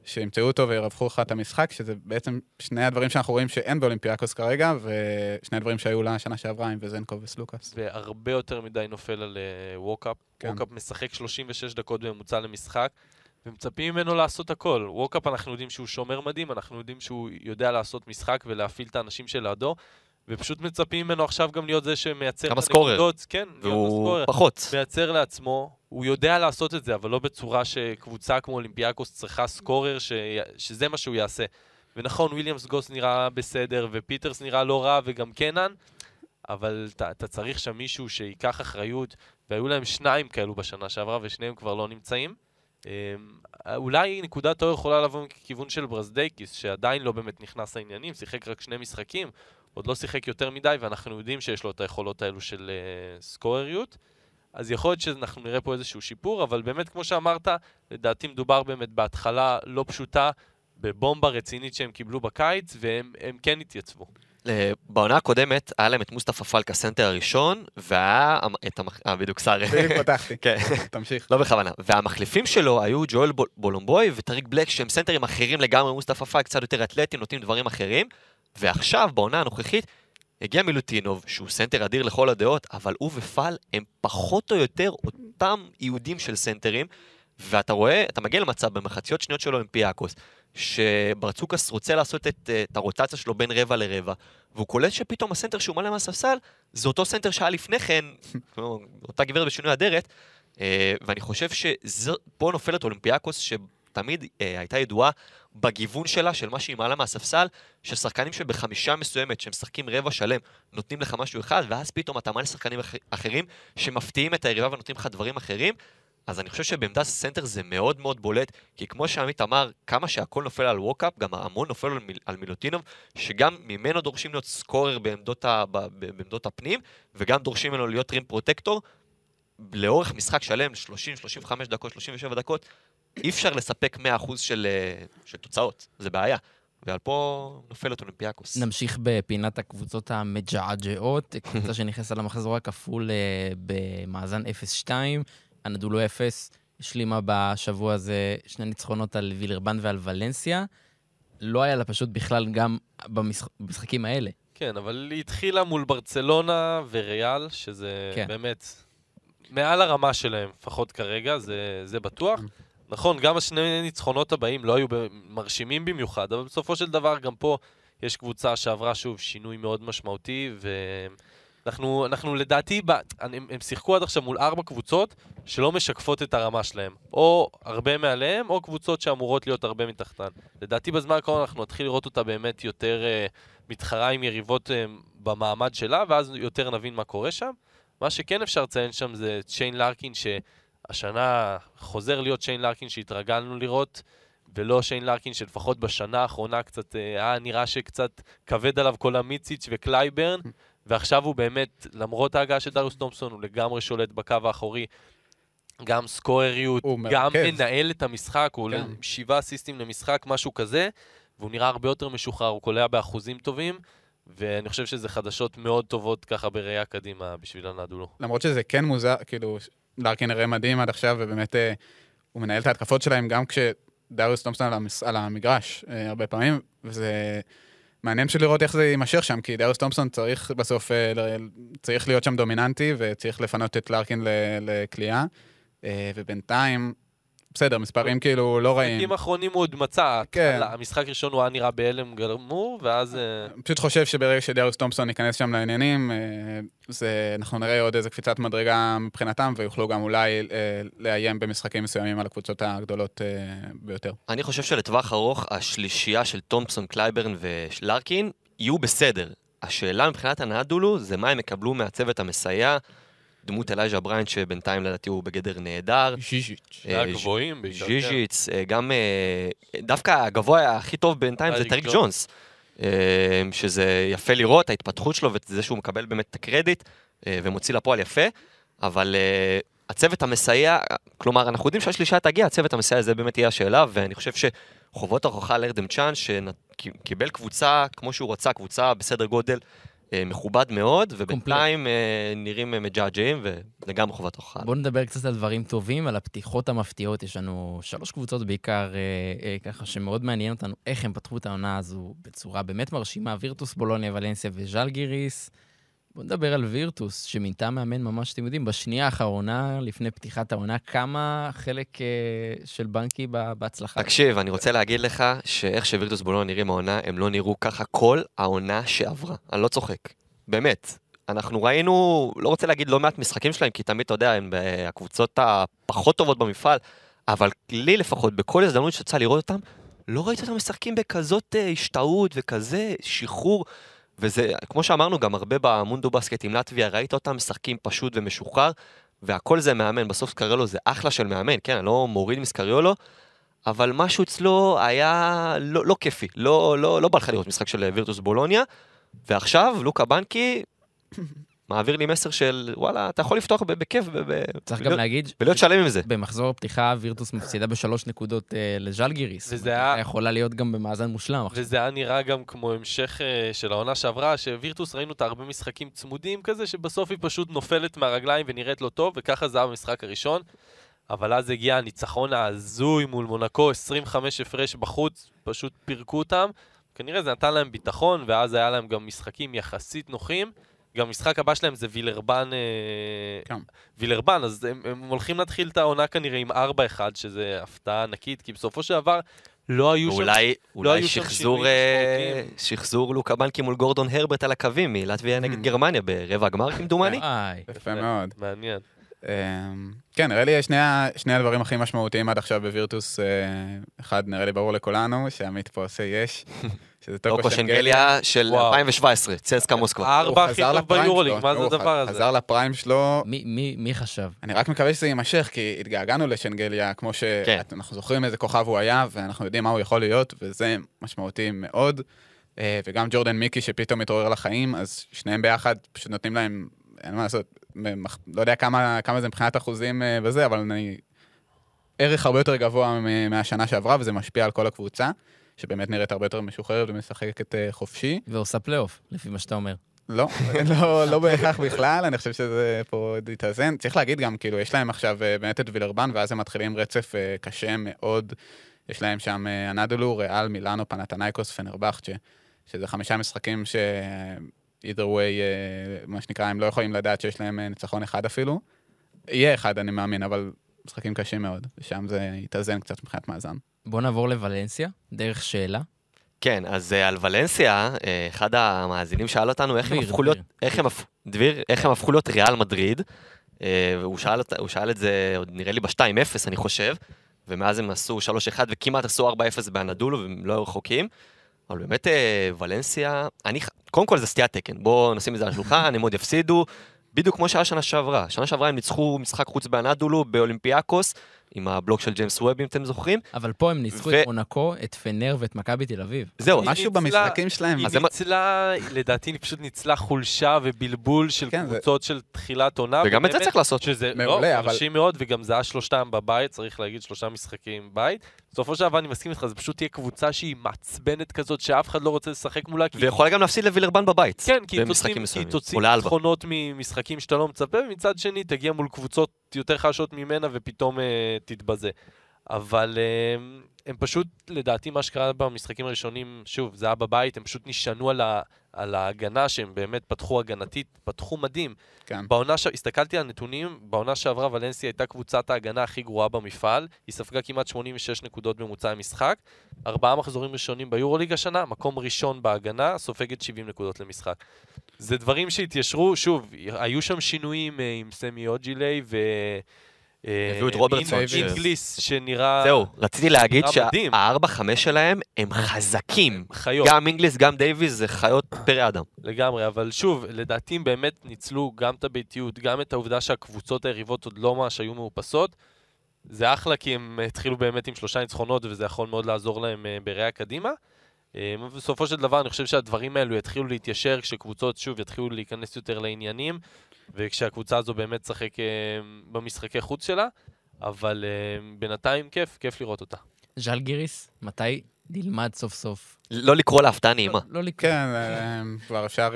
שימצאו אותו וירווחו לך את המשחק, שזה בעצם שני הדברים שאנחנו רואים שאין באולימפיאקוס כרגע, ושני הדברים שהיו לה שנה שעברה עם וזנקוב וסלוקאס. והרבה יותר מדי נופל על ווקאפ. Uh, כן. ווקאפ משחק 36 דקות בממוצע למשחק, ומצפים ממנו לעשות הכל. ווקאפ, אנחנו יודעים שהוא שומר מדהים, אנחנו יודעים שהוא יודע לעשות משחק ולהפעיל את האנשים שלידו. ופשוט מצפים ממנו עכשיו גם להיות זה שמייצר את הנקודות. כן, והוא פחות. מייצר לעצמו, הוא יודע לעשות את זה, אבל לא בצורה שקבוצה כמו אולימפיאקוס צריכה scorer, ש... שזה מה שהוא יעשה. ונכון, וויליאמס גוס נראה בסדר, ופיטרס נראה לא רע, וגם קנן, אבל אתה, אתה צריך שם מישהו שייקח אחריות, והיו להם שניים כאלו בשנה שעברה, ושניהם כבר לא נמצאים. אמ, אולי נקודת האור יכולה לבוא מכיוון של ברזדייקיס, שעדיין לא באמת נכנס לעניינים, שיחק רק שני משחקים, עוד לא שיחק יותר מדי, ואנחנו יודעים שיש לו את היכולות האלו של uh, סקורריות. אז יכול להיות שאנחנו נראה פה איזשהו שיפור, אבל באמת, כמו שאמרת, לדעתי מדובר באמת בהתחלה לא פשוטה, בבומבה רצינית שהם קיבלו בקיץ, והם כן התייצבו. בעונה הקודמת היה להם את מוסטפא פאל הסנטר הראשון, והיה את המח... אה, בדיוק sorry. בדיוק פתחתי. כן. תמשיך. לא בכוונה. והמחליפים שלו היו ג'ואל בולומבוי וטאריק בלק, שהם סנטרים אחרים לגמרי, מוסטפא פאל קצת יותר אתלטיים, נותנים דברים אחרים. ועכשיו, בעונה הנוכחית, הגיע מילוטינוב, שהוא סנטר אדיר לכל הדעות, אבל הוא ופאל הם פחות או יותר אותם יהודים של סנטרים, ואתה רואה, אתה מגיע למצב במחציות שניות של אולימפיאקוס, שברצוקאס רוצה לעשות את, את הרוטציה שלו בין רבע לרבע, והוא קולט שפתאום הסנטר שהוא מלא מהספסל, זה אותו סנטר שהיה לפני כן, אותה גברת בשינוי אדרת, אה, ואני חושב שפה נופלת אולימפיאקוס, שתמיד אה, הייתה ידועה בגיוון שלה, של מה שהיא מעלה מהספסל, של שחקנים שבחמישה מסוימת, שמשחקים רבע שלם, נותנים לך משהו אחד, ואז פתאום אתה מעלה שחקנים אח... אחרים, שמפתיעים את היריבה ונותנים לך דברים אחרים. אז אני חושב שבעמדת הסנטר זה מאוד מאוד בולט, כי כמו שעמית אמר, כמה שהכל נופל על ווקאפ, גם המון נופל על, מיל, על מילוטינוב, שגם ממנו דורשים להיות scorer בעמדות, ה, ב, בעמדות הפנים, וגם דורשים ממנו להיות rim protector. לאורך משחק שלם, 30, 35 דקות, 37 דקות, אי אפשר לספק 100% של, אה, של תוצאות, זה בעיה. ועל פה נופלת אולימפיאקוס. נמשיך בפינת הקבוצות המג'עג'עות, קבוצה שנכנסה למחזור הכפול אה, במאזן 0-2, הנדולו 0, השלימה בשבוע הזה שני ניצחונות על וילרבן ועל ולנסיה. לא היה לה פשוט בכלל גם במשח... במשחקים האלה. כן, אבל היא התחילה מול ברצלונה וריאל, שזה כן. באמת מעל הרמה שלהם, לפחות כרגע, זה, זה בטוח. נכון, גם השני ניצחונות הבאים לא היו מרשימים במיוחד, אבל בסופו של דבר גם פה יש קבוצה שעברה שוב שינוי מאוד משמעותי, ואנחנו אנחנו לדעתי, ב- הם, הם שיחקו עד עכשיו מול ארבע קבוצות שלא משקפות את הרמה שלהם. או הרבה מעליהם, או קבוצות שאמורות להיות הרבה מתחתן. לדעתי בזמן הקרוב אנחנו נתחיל לראות אותה באמת יותר אה, מתחרה עם יריבות אה, במעמד שלה, ואז יותר נבין מה קורה שם. מה שכן אפשר לציין שם זה את שיין לארקין, שהשנה חוזר להיות שיין לארקין שהתרגלנו לראות, ולא שיין לארקין שלפחות בשנה האחרונה קצת, אה, היה נראה שקצת כבד עליו כל המיציץ' וקלייברן, ועכשיו הוא באמת, למרות ההגעה של דריוס תומפסון, הוא לגמרי שולט בקו האחורי. גם סקורריות, גם מרכז. מנהל את המשחק, הוא עולה כן. עם שבעה אסיסטים למשחק, משהו כזה, והוא נראה הרבה יותר משוחרר, הוא קולע באחוזים טובים, ואני חושב שזה חדשות מאוד טובות ככה בראייה קדימה בשביל הנדולו. למרות שזה כן מוזר, כאילו, לארקין נראה מדהים עד עכשיו, ובאמת אה, הוא מנהל את ההתקפות שלהם גם כשדריוס תומפסון על, המס, על המגרש אה, הרבה פעמים, וזה מעניין פשוט לראות איך זה יימשך שם, כי דריוס תומפסון צריך בסוף, אה, צריך להיות שם דומיננטי, וצריך לפנות את לארקין ל- לכליאה, אה, ובינתיים, בסדר, מספרים כאילו לא רעים. במשחקים האחרונים הוא עוד מצא, כן. המשחק הראשון הוא היה נראה בהלם גמור, ואז... אה, פשוט חושב שברגע שדריוס תומפסון ייכנס שם לעניינים, אה, זה, אנחנו נראה עוד איזה קפיצת מדרגה מבחינתם, ויוכלו גם אולי אה, לאיים במשחקים מסוימים על הקבוצות הגדולות ביותר. אני חושב שלטווח ארוך, השלישייה של תומפסון, קלייברן ולארקין יהיו בסדר. השאלה מבחינת אנדולו זה מה הם יקבלו מהצוות המסייע. דמות אלייז'ה בריינט, שבינתיים לדעתי הוא בגדר נהדר. ז'יז'יץ'. אה, הגבוהים בעיקר. ז'יז'יץ, אה, גם... אה, דווקא הגבוה הכי טוב בינתיים זה טריק טריק ג'ונס. ג'ונס. שזה יפה לראות, ההתפתחות שלו וזה שהוא מקבל באמת את הקרדיט ומוציא לפועל יפה, אבל הצוות המסייע, כלומר, אנחנו יודעים שהשלישה תגיע, הצוות המסייע זה באמת יהיה השאלה, ואני חושב שחובות ההוכחה על ארדם ג'אן, שקיבל קבוצה כמו שהוא רצה, קבוצה בסדר גודל מכובד מאוד, ובינתיים אה, נראים אה, מג'עג'עים, ולגמרי חובת ההוכחה. בואו נדבר קצת על דברים טובים, על הפתיחות המפתיעות. יש לנו שלוש קבוצות בעיקר, אה, אה, ככה שמאוד מעניין אותנו איך הם פתחו את העונה הזו בצורה באמת מרשימה. וירטוס, בולוניה, ולנסיה וז'לגיריס. בואו נדבר על וירטוס, שמינתה מאמן ממש, אתם יודעים, בשנייה האחרונה, לפני פתיחת העונה, כמה חלק אה, של בנקי בהצלחה. תקשיב, אני רוצה להגיד לך שאיך שווירטוס בולון נראים העונה, הם לא נראו ככה כל העונה שעברה. אני לא צוחק. באמת. אנחנו ראינו, לא רוצה להגיד לא מעט משחקים שלהם, כי תמיד, אתה יודע, הם ב- הקבוצות הפחות טובות במפעל, אבל לי לפחות, בכל הזדמנות שיצא לראות אותם, לא ראיתי אותם משחקים בכזאת אה, השתאות וכזה שחרור. וזה, כמו שאמרנו, גם הרבה במונדו בסקט עם לטביה, ראית אותם משחקים פשוט ומשוחרר, והכל זה מאמן. בסוף סקריולו זה אחלה של מאמן, כן, אני לא מוריד מסקריולו, אבל משהו אצלו היה לא, לא כיפי, לא, לא, לא בא לך לראות משחק של וירטוס בולוניה, ועכשיו לוקה בנקי מעביר לי מסר של וואלה, אתה יכול לפתוח בכיף צריך גם ולהיות- להגיד, ולהיות שלם עם זה. במחזור הפתיחה וירטוס מפסידה בשלוש נקודות אה, לז'לגיריס. וזה היה- יכולה להיות גם במאזן מושלם. וזה היה נראה גם כמו המשך אה, של העונה שעברה, שווירטוס ראינו אותה הרבה משחקים צמודים כזה, שבסוף היא פשוט נופלת מהרגליים ונראית לא טוב, וככה זה היה במשחק הראשון. אבל אז הגיע הניצחון ההזוי מול מונקו, 25 הפרש בחוץ, פשוט פירקו אותם. כנראה זה נתן להם ביטחון, ואז היה להם גם משחקים יחסית נוחים. גם המשחק הבא שלהם זה וילרבן, אה, כן. וילרבן, אז הם, הם הולכים להתחיל את העונה כנראה עם 4-1, שזה הפתעה ענקית, כי בסופו של דבר לא היו שם... ואולי אולי היו שם שחזור, אה. שחזור לוקה בנקי מול גורדון הרברט על הקווים מלטביה נגד Hmm. גרמניה ברבע הגמר כמדומני. יפה מאוד. מעניין. אמ, כן, נראה לי שני, שני הדברים הכי משמעותיים עד עכשיו בווירטוס, אה, אחד נראה לי ברור לכולנו, שעמית פה עושה יש, שזה טוקו שנגליה של וואו. 2017, צסקה מוסקבה. הארבע הכי טוב ביורוליג, מה זה הדבר הזה? חזר לפריים שלו, מי- מי מי חשב? אני רק מקווה שזה יימשך, כי התגעגענו לשנגליה, כמו כן. שאנחנו זוכרים איזה כוכב הוא היה, ואנחנו יודעים מה הוא יכול להיות, וזה משמעותי מאוד. אה, וגם ג'ורדן מיקי שפתאום מתעורר לחיים, אז שניהם ביחד פשוט נותנים להם, אין מה לעשות, מח- לא יודע כמה, כמה זה מבחינת אחוזים אה, וזה, אבל אני... ערך הרבה יותר גבוה מהשנה שעברה, וזה משפיע על כל הקבוצה. שבאמת נראית הרבה יותר משוחררת ומשחקת אה, חופשי. ועושה פלייאוף, לפי מה שאתה אומר. לא, לא, לא בהכרח בכלל, אני חושב שזה פה עוד יתאזן. צריך להגיד גם, כאילו, יש להם עכשיו אה, באמת את וילרבאן, ואז הם מתחילים רצף קשה מאוד. יש להם שם אנדולו, ריאל, מילאנו, פנאתינייקוס, פנרבחצ'ה, שזה חמישה משחקים ש... either way, אה, מה שנקרא, הם לא יכולים לדעת שיש להם אה, ניצחון אחד אפילו. יהיה אחד, אני מאמין, אבל משחקים קשים מאוד, ושם זה יתאזן קצת מבחינת מאזן. בוא נעבור לוולנסיה, דרך שאלה. כן, אז אה, על ולנסיה, אה, אחד המאזינים שאל אותנו איך הם דביר, הפכו להיות, דביר. איך הם, דביר, איך הם הפכו להיות ריאל מדריד. אה, והוא שאל, הוא שאל את זה, עוד נראה לי ב-2-0, אני חושב, ומאז הם עשו 3-1 וכמעט עשו 4-0 באנדולו, והם לא היו רחוקים. אבל באמת, אה, ולנסיה, אני, קודם כל זה סטיית תקן, בואו נשים את זה על השולחן, הם עוד יפסידו, בדיוק כמו שהיה שנה שעברה. שנה שעברה הם ניצחו משחק חוץ באנדולו, באולימפיאקוס, עם הבלוק של ג'יימס ווב, אם אתם זוכרים. אבל פה הם ניצחו ו- את מונקו, את פנר ואת מכבי תל אביב. זהו, משהו ניצלה- במשחקים שלהם. היא ניצלה, לדעתי היא פשוט ניצלה חולשה ובלבול של כן, זה- קבוצות של תחילת עונה. וגם את זה צריך לעשות. שזה מעולה, לא, אבל- מרשים מאוד, וגם זה היה שלושתם בבית, צריך להגיד, שלושה משחקים בית. בסופו של דבר אני מסכים איתך, זה פשוט תהיה קבוצה שהיא מעצבנת כזאת, שאף אחד לא רוצה לשחק מולה. ויכולה גם להפסיד לווילרבן בבית. כן, כי היא תוציא-. ניצחונות ממשחקים שאתה לא מצפה, ומצד שני תגיע מול קבוצות יותר חלשות ממנה ופתאום אה, תתבזה. אבל אה, הם פשוט, לדעתי, מה שקרה במשחקים הראשונים, שוב, זה היה בבית, הם פשוט נשענו על, ה, על ההגנה שהם באמת פתחו הגנתית, פתחו מדהים. כן. בעונה, ש... הסתכלתי על נתונים, בעונה שעברה ולנסיה הייתה קבוצת ההגנה הכי גרועה במפעל, היא ספגה כמעט 86 נקודות ממוצע למשחק, ארבעה מחזורים ראשונים ביורוליג השנה, מקום ראשון בהגנה, סופגת 70 נקודות למשחק. זה דברים שהתיישרו, שוב, היו שם שינויים אה, עם סמי אוג'לה ו... אה, הביאו את רוברטסון, אינ- ש- אינגליס, שנראה זהו, רציתי להגיד. שהארבע, חמש שלהם הם חזקים. חיות. גם אינגליס, גם דייוויס, זה חיות פרא אדם. לגמרי, אבל שוב, לדעתי הם באמת ניצלו גם את הביתיות, גם את העובדה שהקבוצות היריבות עוד לא ממש היו מאופסות. זה אחלה, כי הם התחילו באמת עם שלושה ניצחונות, וזה יכול מאוד לעזור להם אה, בראייה קדימה. אה, ובסופו של דבר, אני חושב שהדברים האלו יתחילו להתיישר כשקבוצות, שוב, יתחילו להיכנס יותר לעניינים, וכשהקבוצה הזו באמת תשחק אה, במשחקי חוץ שלה. אבל אה, בינתיים כיף, כיף לראות אותה. ז'לגיריס, מתי נלמד סוף סוף? לא לקרוא להפתעה נעימה. לא, לא לקרוא. כן, אה, כבר אפשר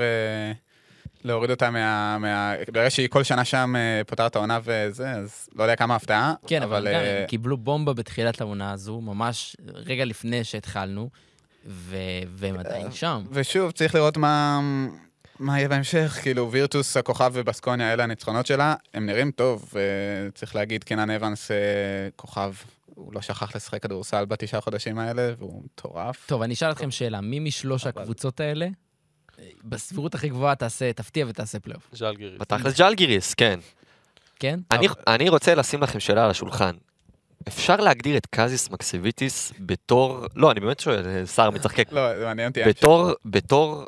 להוריד אותה מה... מה- ברגע שהיא כל שנה שם פותרת העונה וזה, אז לא יודע כמה הפתעה. כן, אבל גם הם קיבלו בומבה בתחילת העונה הזו, ממש רגע לפני שהתחלנו, ו- והם עדיין שם. ושוב, צריך לראות מה... מה יהיה בהמשך, כאילו וירטוס, הכוכב ובסקוניה, אלה הניצחונות שלה, הם נראים טוב, וצריך להגיד, קנן אבנס אה, כוכב, הוא לא שכח לשחק כדורסל בתשעה חודשים האלה, והוא מטורף. טוב, אני אשאל אתכם שאלה, מי משלוש הקבוצות האלה, אה, בסבירות הכי גבוהה תעשה, תפתיע ותעשה פלייאוף, ז'לגיריס. בתכלס ג'לגיריס, כן. כן? אני, אני רוצה לשים לכם שאלה על השולחן. אפשר להגדיר את קזיס מקסביטיס בתור, לא, אני באמת שואל, אה, סער מצחקק, לא, זה מעניין אותי. בתור, בתור אה,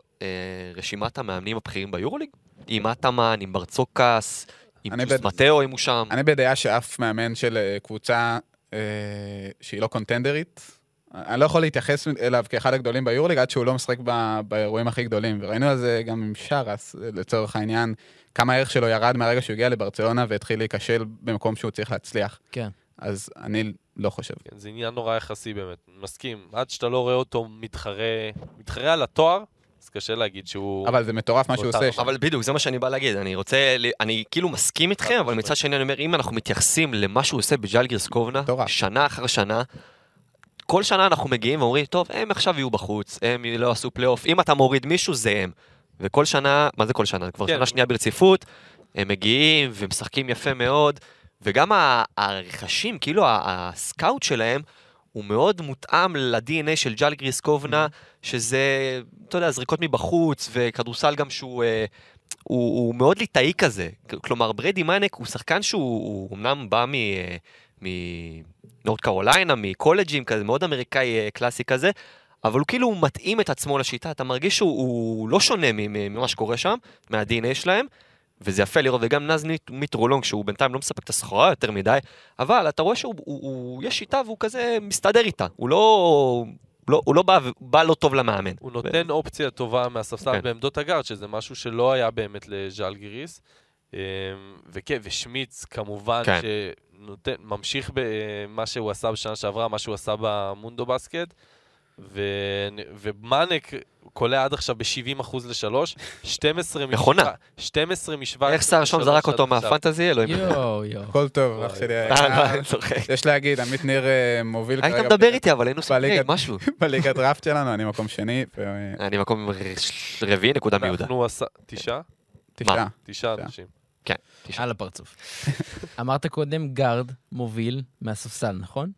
רשימת המאמנים הבכירים ביורוליג? עם אטאמן, עם ברצוקאס, עם מטאו אם הוא שם. אני בדעה שאף מאמן של אה, קבוצה אה, שהיא לא קונטנדרית, אני לא יכול להתייחס אליו כאחד הגדולים ביורליג עד שהוא לא משחק ב- באירועים הכי גדולים. וראינו על זה גם עם שרס, לצורך העניין, כמה הערך שלו ירד מהרגע שהוא הגיע לברצלונה והתחיל להיכשל במקום שהוא צריך להצליח. כן. אז אני לא חושב. כן, זה עניין נורא יחסי באמת, מסכים. עד שאתה לא רואה אותו מתחרה, מתחרה על התואר, אז קשה להגיד שהוא... אבל זה מטורף מה שהוא עושה. אבל בדיוק, זה מה שאני בא להגיד. אני רוצה, אני כאילו מסכים איתכם, אבל מצד שני אני אומר, אם אנחנו מתייחסים למה שהוא עושה בג'לגירס קובנה. שנה אחר שנה, כל שנה אנחנו מגיעים ואומרים, טוב, הם עכשיו יהיו בחוץ, הם לא עשו פלייאוף, אם אתה מוריד מישהו, זה הם. וכל שנה, מה זה כל שנה? כבר כן. שנה שנייה ברציפות, הם מגיעים ומשחקים יפה מאוד, וגם הרכשים, כאילו ה scout שלהם, הוא מאוד מותאם ל-DNA של ז'לגיריס קובנה, שזה, אתה יודע, זריקות מבחוץ, וכדורסל גם שהוא... אה, הוא, הוא מאוד ליטאי כזה. כלומר, בריידי מאנק הוא שחקן שהוא הוא אמנם בא מ... אה, מנורת' קרוליינה, מקולג'ים כזה, מאוד אמריקאי אה, קלאסי כזה, אבל הוא כאילו מתאים את עצמו לשיטה, אתה מרגיש שהוא הוא לא שונה ממה שקורה שם, מה-DNA שלהם, וזה יפה לראות, וגם נז מיט- מיטרו לונג, שהוא בינתיים לא מספק את הסחורה יותר מדי, אבל אתה רואה שהוא, הוא, הוא, יש שיטה והוא כזה מסתדר איתה, הוא לא... לא, הוא לא בא, בא לא טוב למאמן. הוא נותן אופציה טובה מהספסל כן. בעמדות הגארד, שזה משהו שלא היה באמת לז'אלגיריס. אמ, וכן, ושמיץ כמובן, כן. שממשיך במה שהוא עשה בשנה שעברה, מה שהוא עשה במונדו בסקט. ו- ומאנק קולע עד עכשיו ב-70% ל-3, 12 מכונה. משבע- 12 מ-17 איך שר שם זרק אותו מהפנטזי? אלוהים. יואו, יואו. הכל טוב, אח. שלי. אה, היה- אני צוחק. יש להגיד, עמית ניר אה, מוביל היית כרגע מדבר איתי, אבל היינו סוגרים, בליגת- משהו. בליגת דראפט שלנו, אני מקום שני, אני מקום רביעי, נקודה מיהודה. אנחנו עשה... תשעה. תשעה תשעה. אנשים. כן, תשעה. על הפרצוף. אמרת קודם גארד מוביל מהספסל, נכון?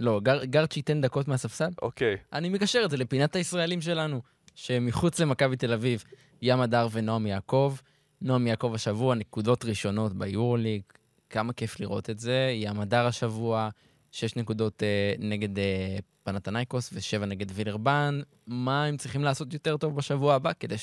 לא, גר- גארד שייתן דקות מהספסל? אוקיי. אני מקשר את זה לפינת הישראלים שלנו, שמחוץ למכבי תל אביב, ים הדר ונועם יעקב. נועם יעקב השבוע, נקודות ראשונות ביורוליג, כמה כיף לראות את זה. ים הדר השבוע, שש נקודות אה, נגד אה, פנתנייקוס ושבע נגד וילרבן. מה הם צריכים לעשות יותר טוב בשבוע הבא כדי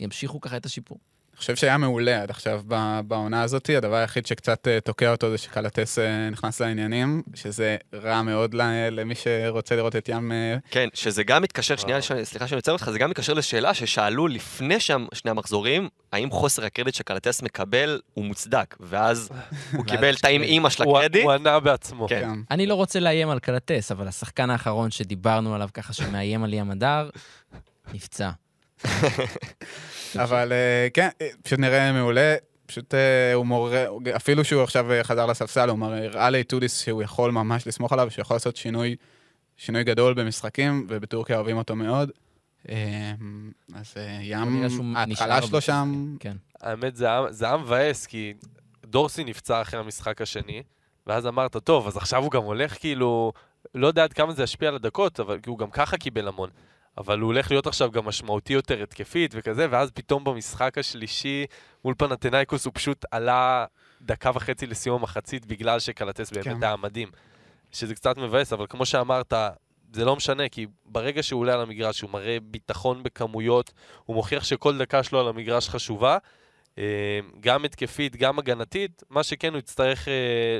שימשיכו ככה את השיפור? אני חושב שהיה מעולה עד עכשיו ב- בעונה הזאת. הדבר היחיד שקצת אה, תוקע אותו זה שקלטס אה, נכנס לעניינים, שזה רע מאוד למי שרוצה לראות את ים... אה, כן, שזה גם מתקשר, שנייה, סליחה שאני עוצר אותך, זה גם מתקשר לשאלה ששאלו לפני שם שני המחזורים, האם חוסר הקרדיט שקלטס מקבל הוא מוצדק, ואז הוא קיבל את האם אימא של הקרדיט. הוא ענה בעצמו. כן. גם. אני לא רוצה לאיים על קלטס, אבל השחקן האחרון שדיברנו עליו ככה שמאיים על ים הדר, נפצע. אבל אה, כן, אה, פשוט נראה מעולה. פשוט אה, הוא מעורר, אפילו שהוא עכשיו חזר לספסל, הוא הראה לאיטודיס שהוא יכול ממש לסמוך עליו, שהוא יכול לעשות שינוי, שינוי גדול במשחקים, ובטורקיה אוהבים אותו מאוד. אז ים, ההתחלה שלו שם, כן. האמת, זה היה- מבאס, כי דורסי נפצע אחרי המשחק השני, ואז אמרת, טוב, אז עכשיו הוא גם הולך כאילו... לא יודע עד כמה זה ישפיע על הדקות, אבל הוא גם ככה קיבל המון. אבל הוא הולך להיות עכשיו גם משמעותי יותר התקפית וכזה, ואז פתאום במשחק השלישי מול פנתנאיקוס הוא פשוט עלה דקה וחצי לסיום המחצית בגלל שקלטס באמת כן. היה מדהים. שזה קצת מבאס, אבל כמו שאמרת, זה לא משנה, כי ברגע שהוא עולה על המגרש, הוא מראה ביטחון בכמויות, הוא מוכיח שכל דקה שלו על המגרש חשובה, אה, גם התקפית, גם הגנתית. מה שכן, הוא יצטרך אה,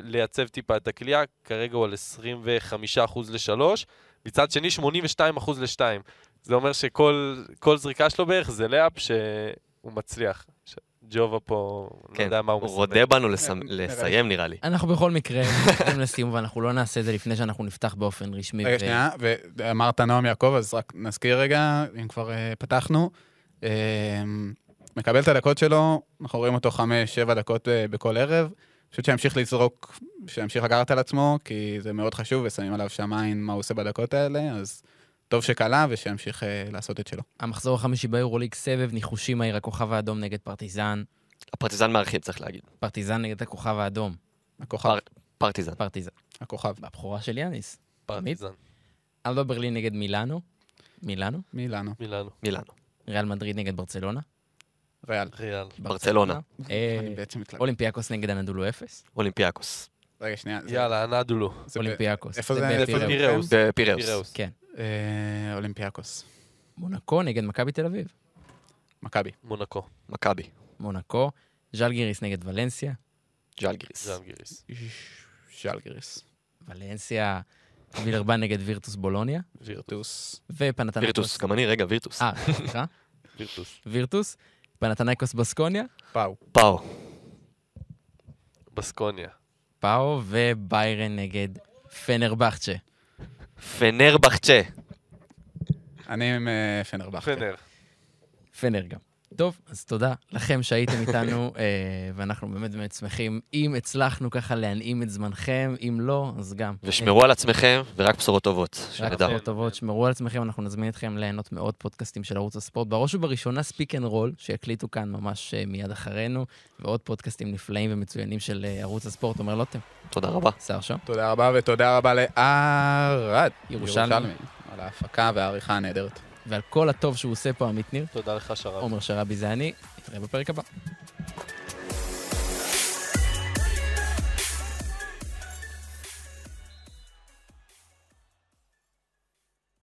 לייצב טיפה את הכלייה, כרגע הוא על 25% ל-3, מצד שני 82% ל-2. זה אומר שכל כל זריקה שלו בערך זה לאפ שהוא מצליח. ג'ובה פה, לא כן, יודע מה הוא הוא מסמן. רודה בנו לי. לסיים נראה לי. אנחנו בכל מקרה מתחילים לסיום, ואנחנו לא נעשה את זה לפני שאנחנו נפתח באופן רשמי. רגע, ו- שנייה, ואמרת נועם יעקב, אז רק נזכיר רגע, אם כבר אה, פתחנו. אה, מקבל את הדקות שלו, אנחנו רואים אותו חמש, שבע דקות אה, בכל ערב. פשוט שימשיך לזרוק, שימשיך לקחת על עצמו, כי זה מאוד חשוב, ושמים עליו שם עין מה הוא עושה בדקות האלה, אז טוב שקלה, ושימשיך אה, לעשות את שלו. המחזור החמישי ביורוליג, סבב ניחושים מהיר הכוכב האדום נגד פרטיזן, הפרטיזן מארחים, צריך להגיד. פרטיזן נגד הכוכב האדום, הכוכב, פר- פרטיזן. פרטיזן. הכוכב. הבכורה של יאניס. פרטיזן, אלבה ברלין נגד מילאנו, מילאנו? מילאנו, מילאנו. ריאל מדריד נגד ברצלונה. ריאל. ריאל. ברצלונה. אה. אולימפיאקוס נגד אנדולו אפס. אולימפיאקוס. רגע, שנייה. יאללה, אנדולו. זה ב- אולימפיאקוס. איפה זה? פיראוס. פיראוס. כן. אה, אולימפיאקוס. מונקו נגד מכבי תל אביב. מכבי. מונקו. מכבי. מונקו. ז'לגיריס נגד ולנסיה. ג'לגיריס. ז'לגיריס. שלגריס. ולנסיה, וילרבן נגד וירטוס בולוניה. וירטוס. ופנתנייקוס. וירטוס, גם אני, רגע, וירטוס. אה, סליחה. וירטוס. וירטוס. פנתנייקוס בסקוניה. פאו. פאו. בסקוניה. פאו וביירן נגד פנרבחצ'ה. פנרבחצ'ה. אני עם אה, פנרבחצ'ה. פנר. פנר גם. טוב, אז תודה לכם שהייתם איתנו, אה, ואנחנו באמת באמת שמחים. אם הצלחנו ככה להנעים את זמנכם, אם לא, אז גם. ושמרו על עצמכם, ורק בשורות טובות. רק. בשורות טובות, שמרו על עצמכם, אנחנו נזמין אתכם ליהנות מעוד פודקאסטים של ערוץ הספורט. בראש ובראשונה Speak and Roll, שיקליטו כאן ממש אה, מיד אחרינו, ועוד פודקאסטים נפלאים ומצוינים של אה, ערוץ הספורט. אומר לוטם, תודה רבה. שר שם. תודה רבה, ותודה רבה לערד. ירושלמי. על ההפקה והעריכה הנהדרת. ועל כל הטוב שהוא עושה פה, עמית ניר. תודה לך, שרב. עומר שרבי זה אני, נתראה בפרק הבא.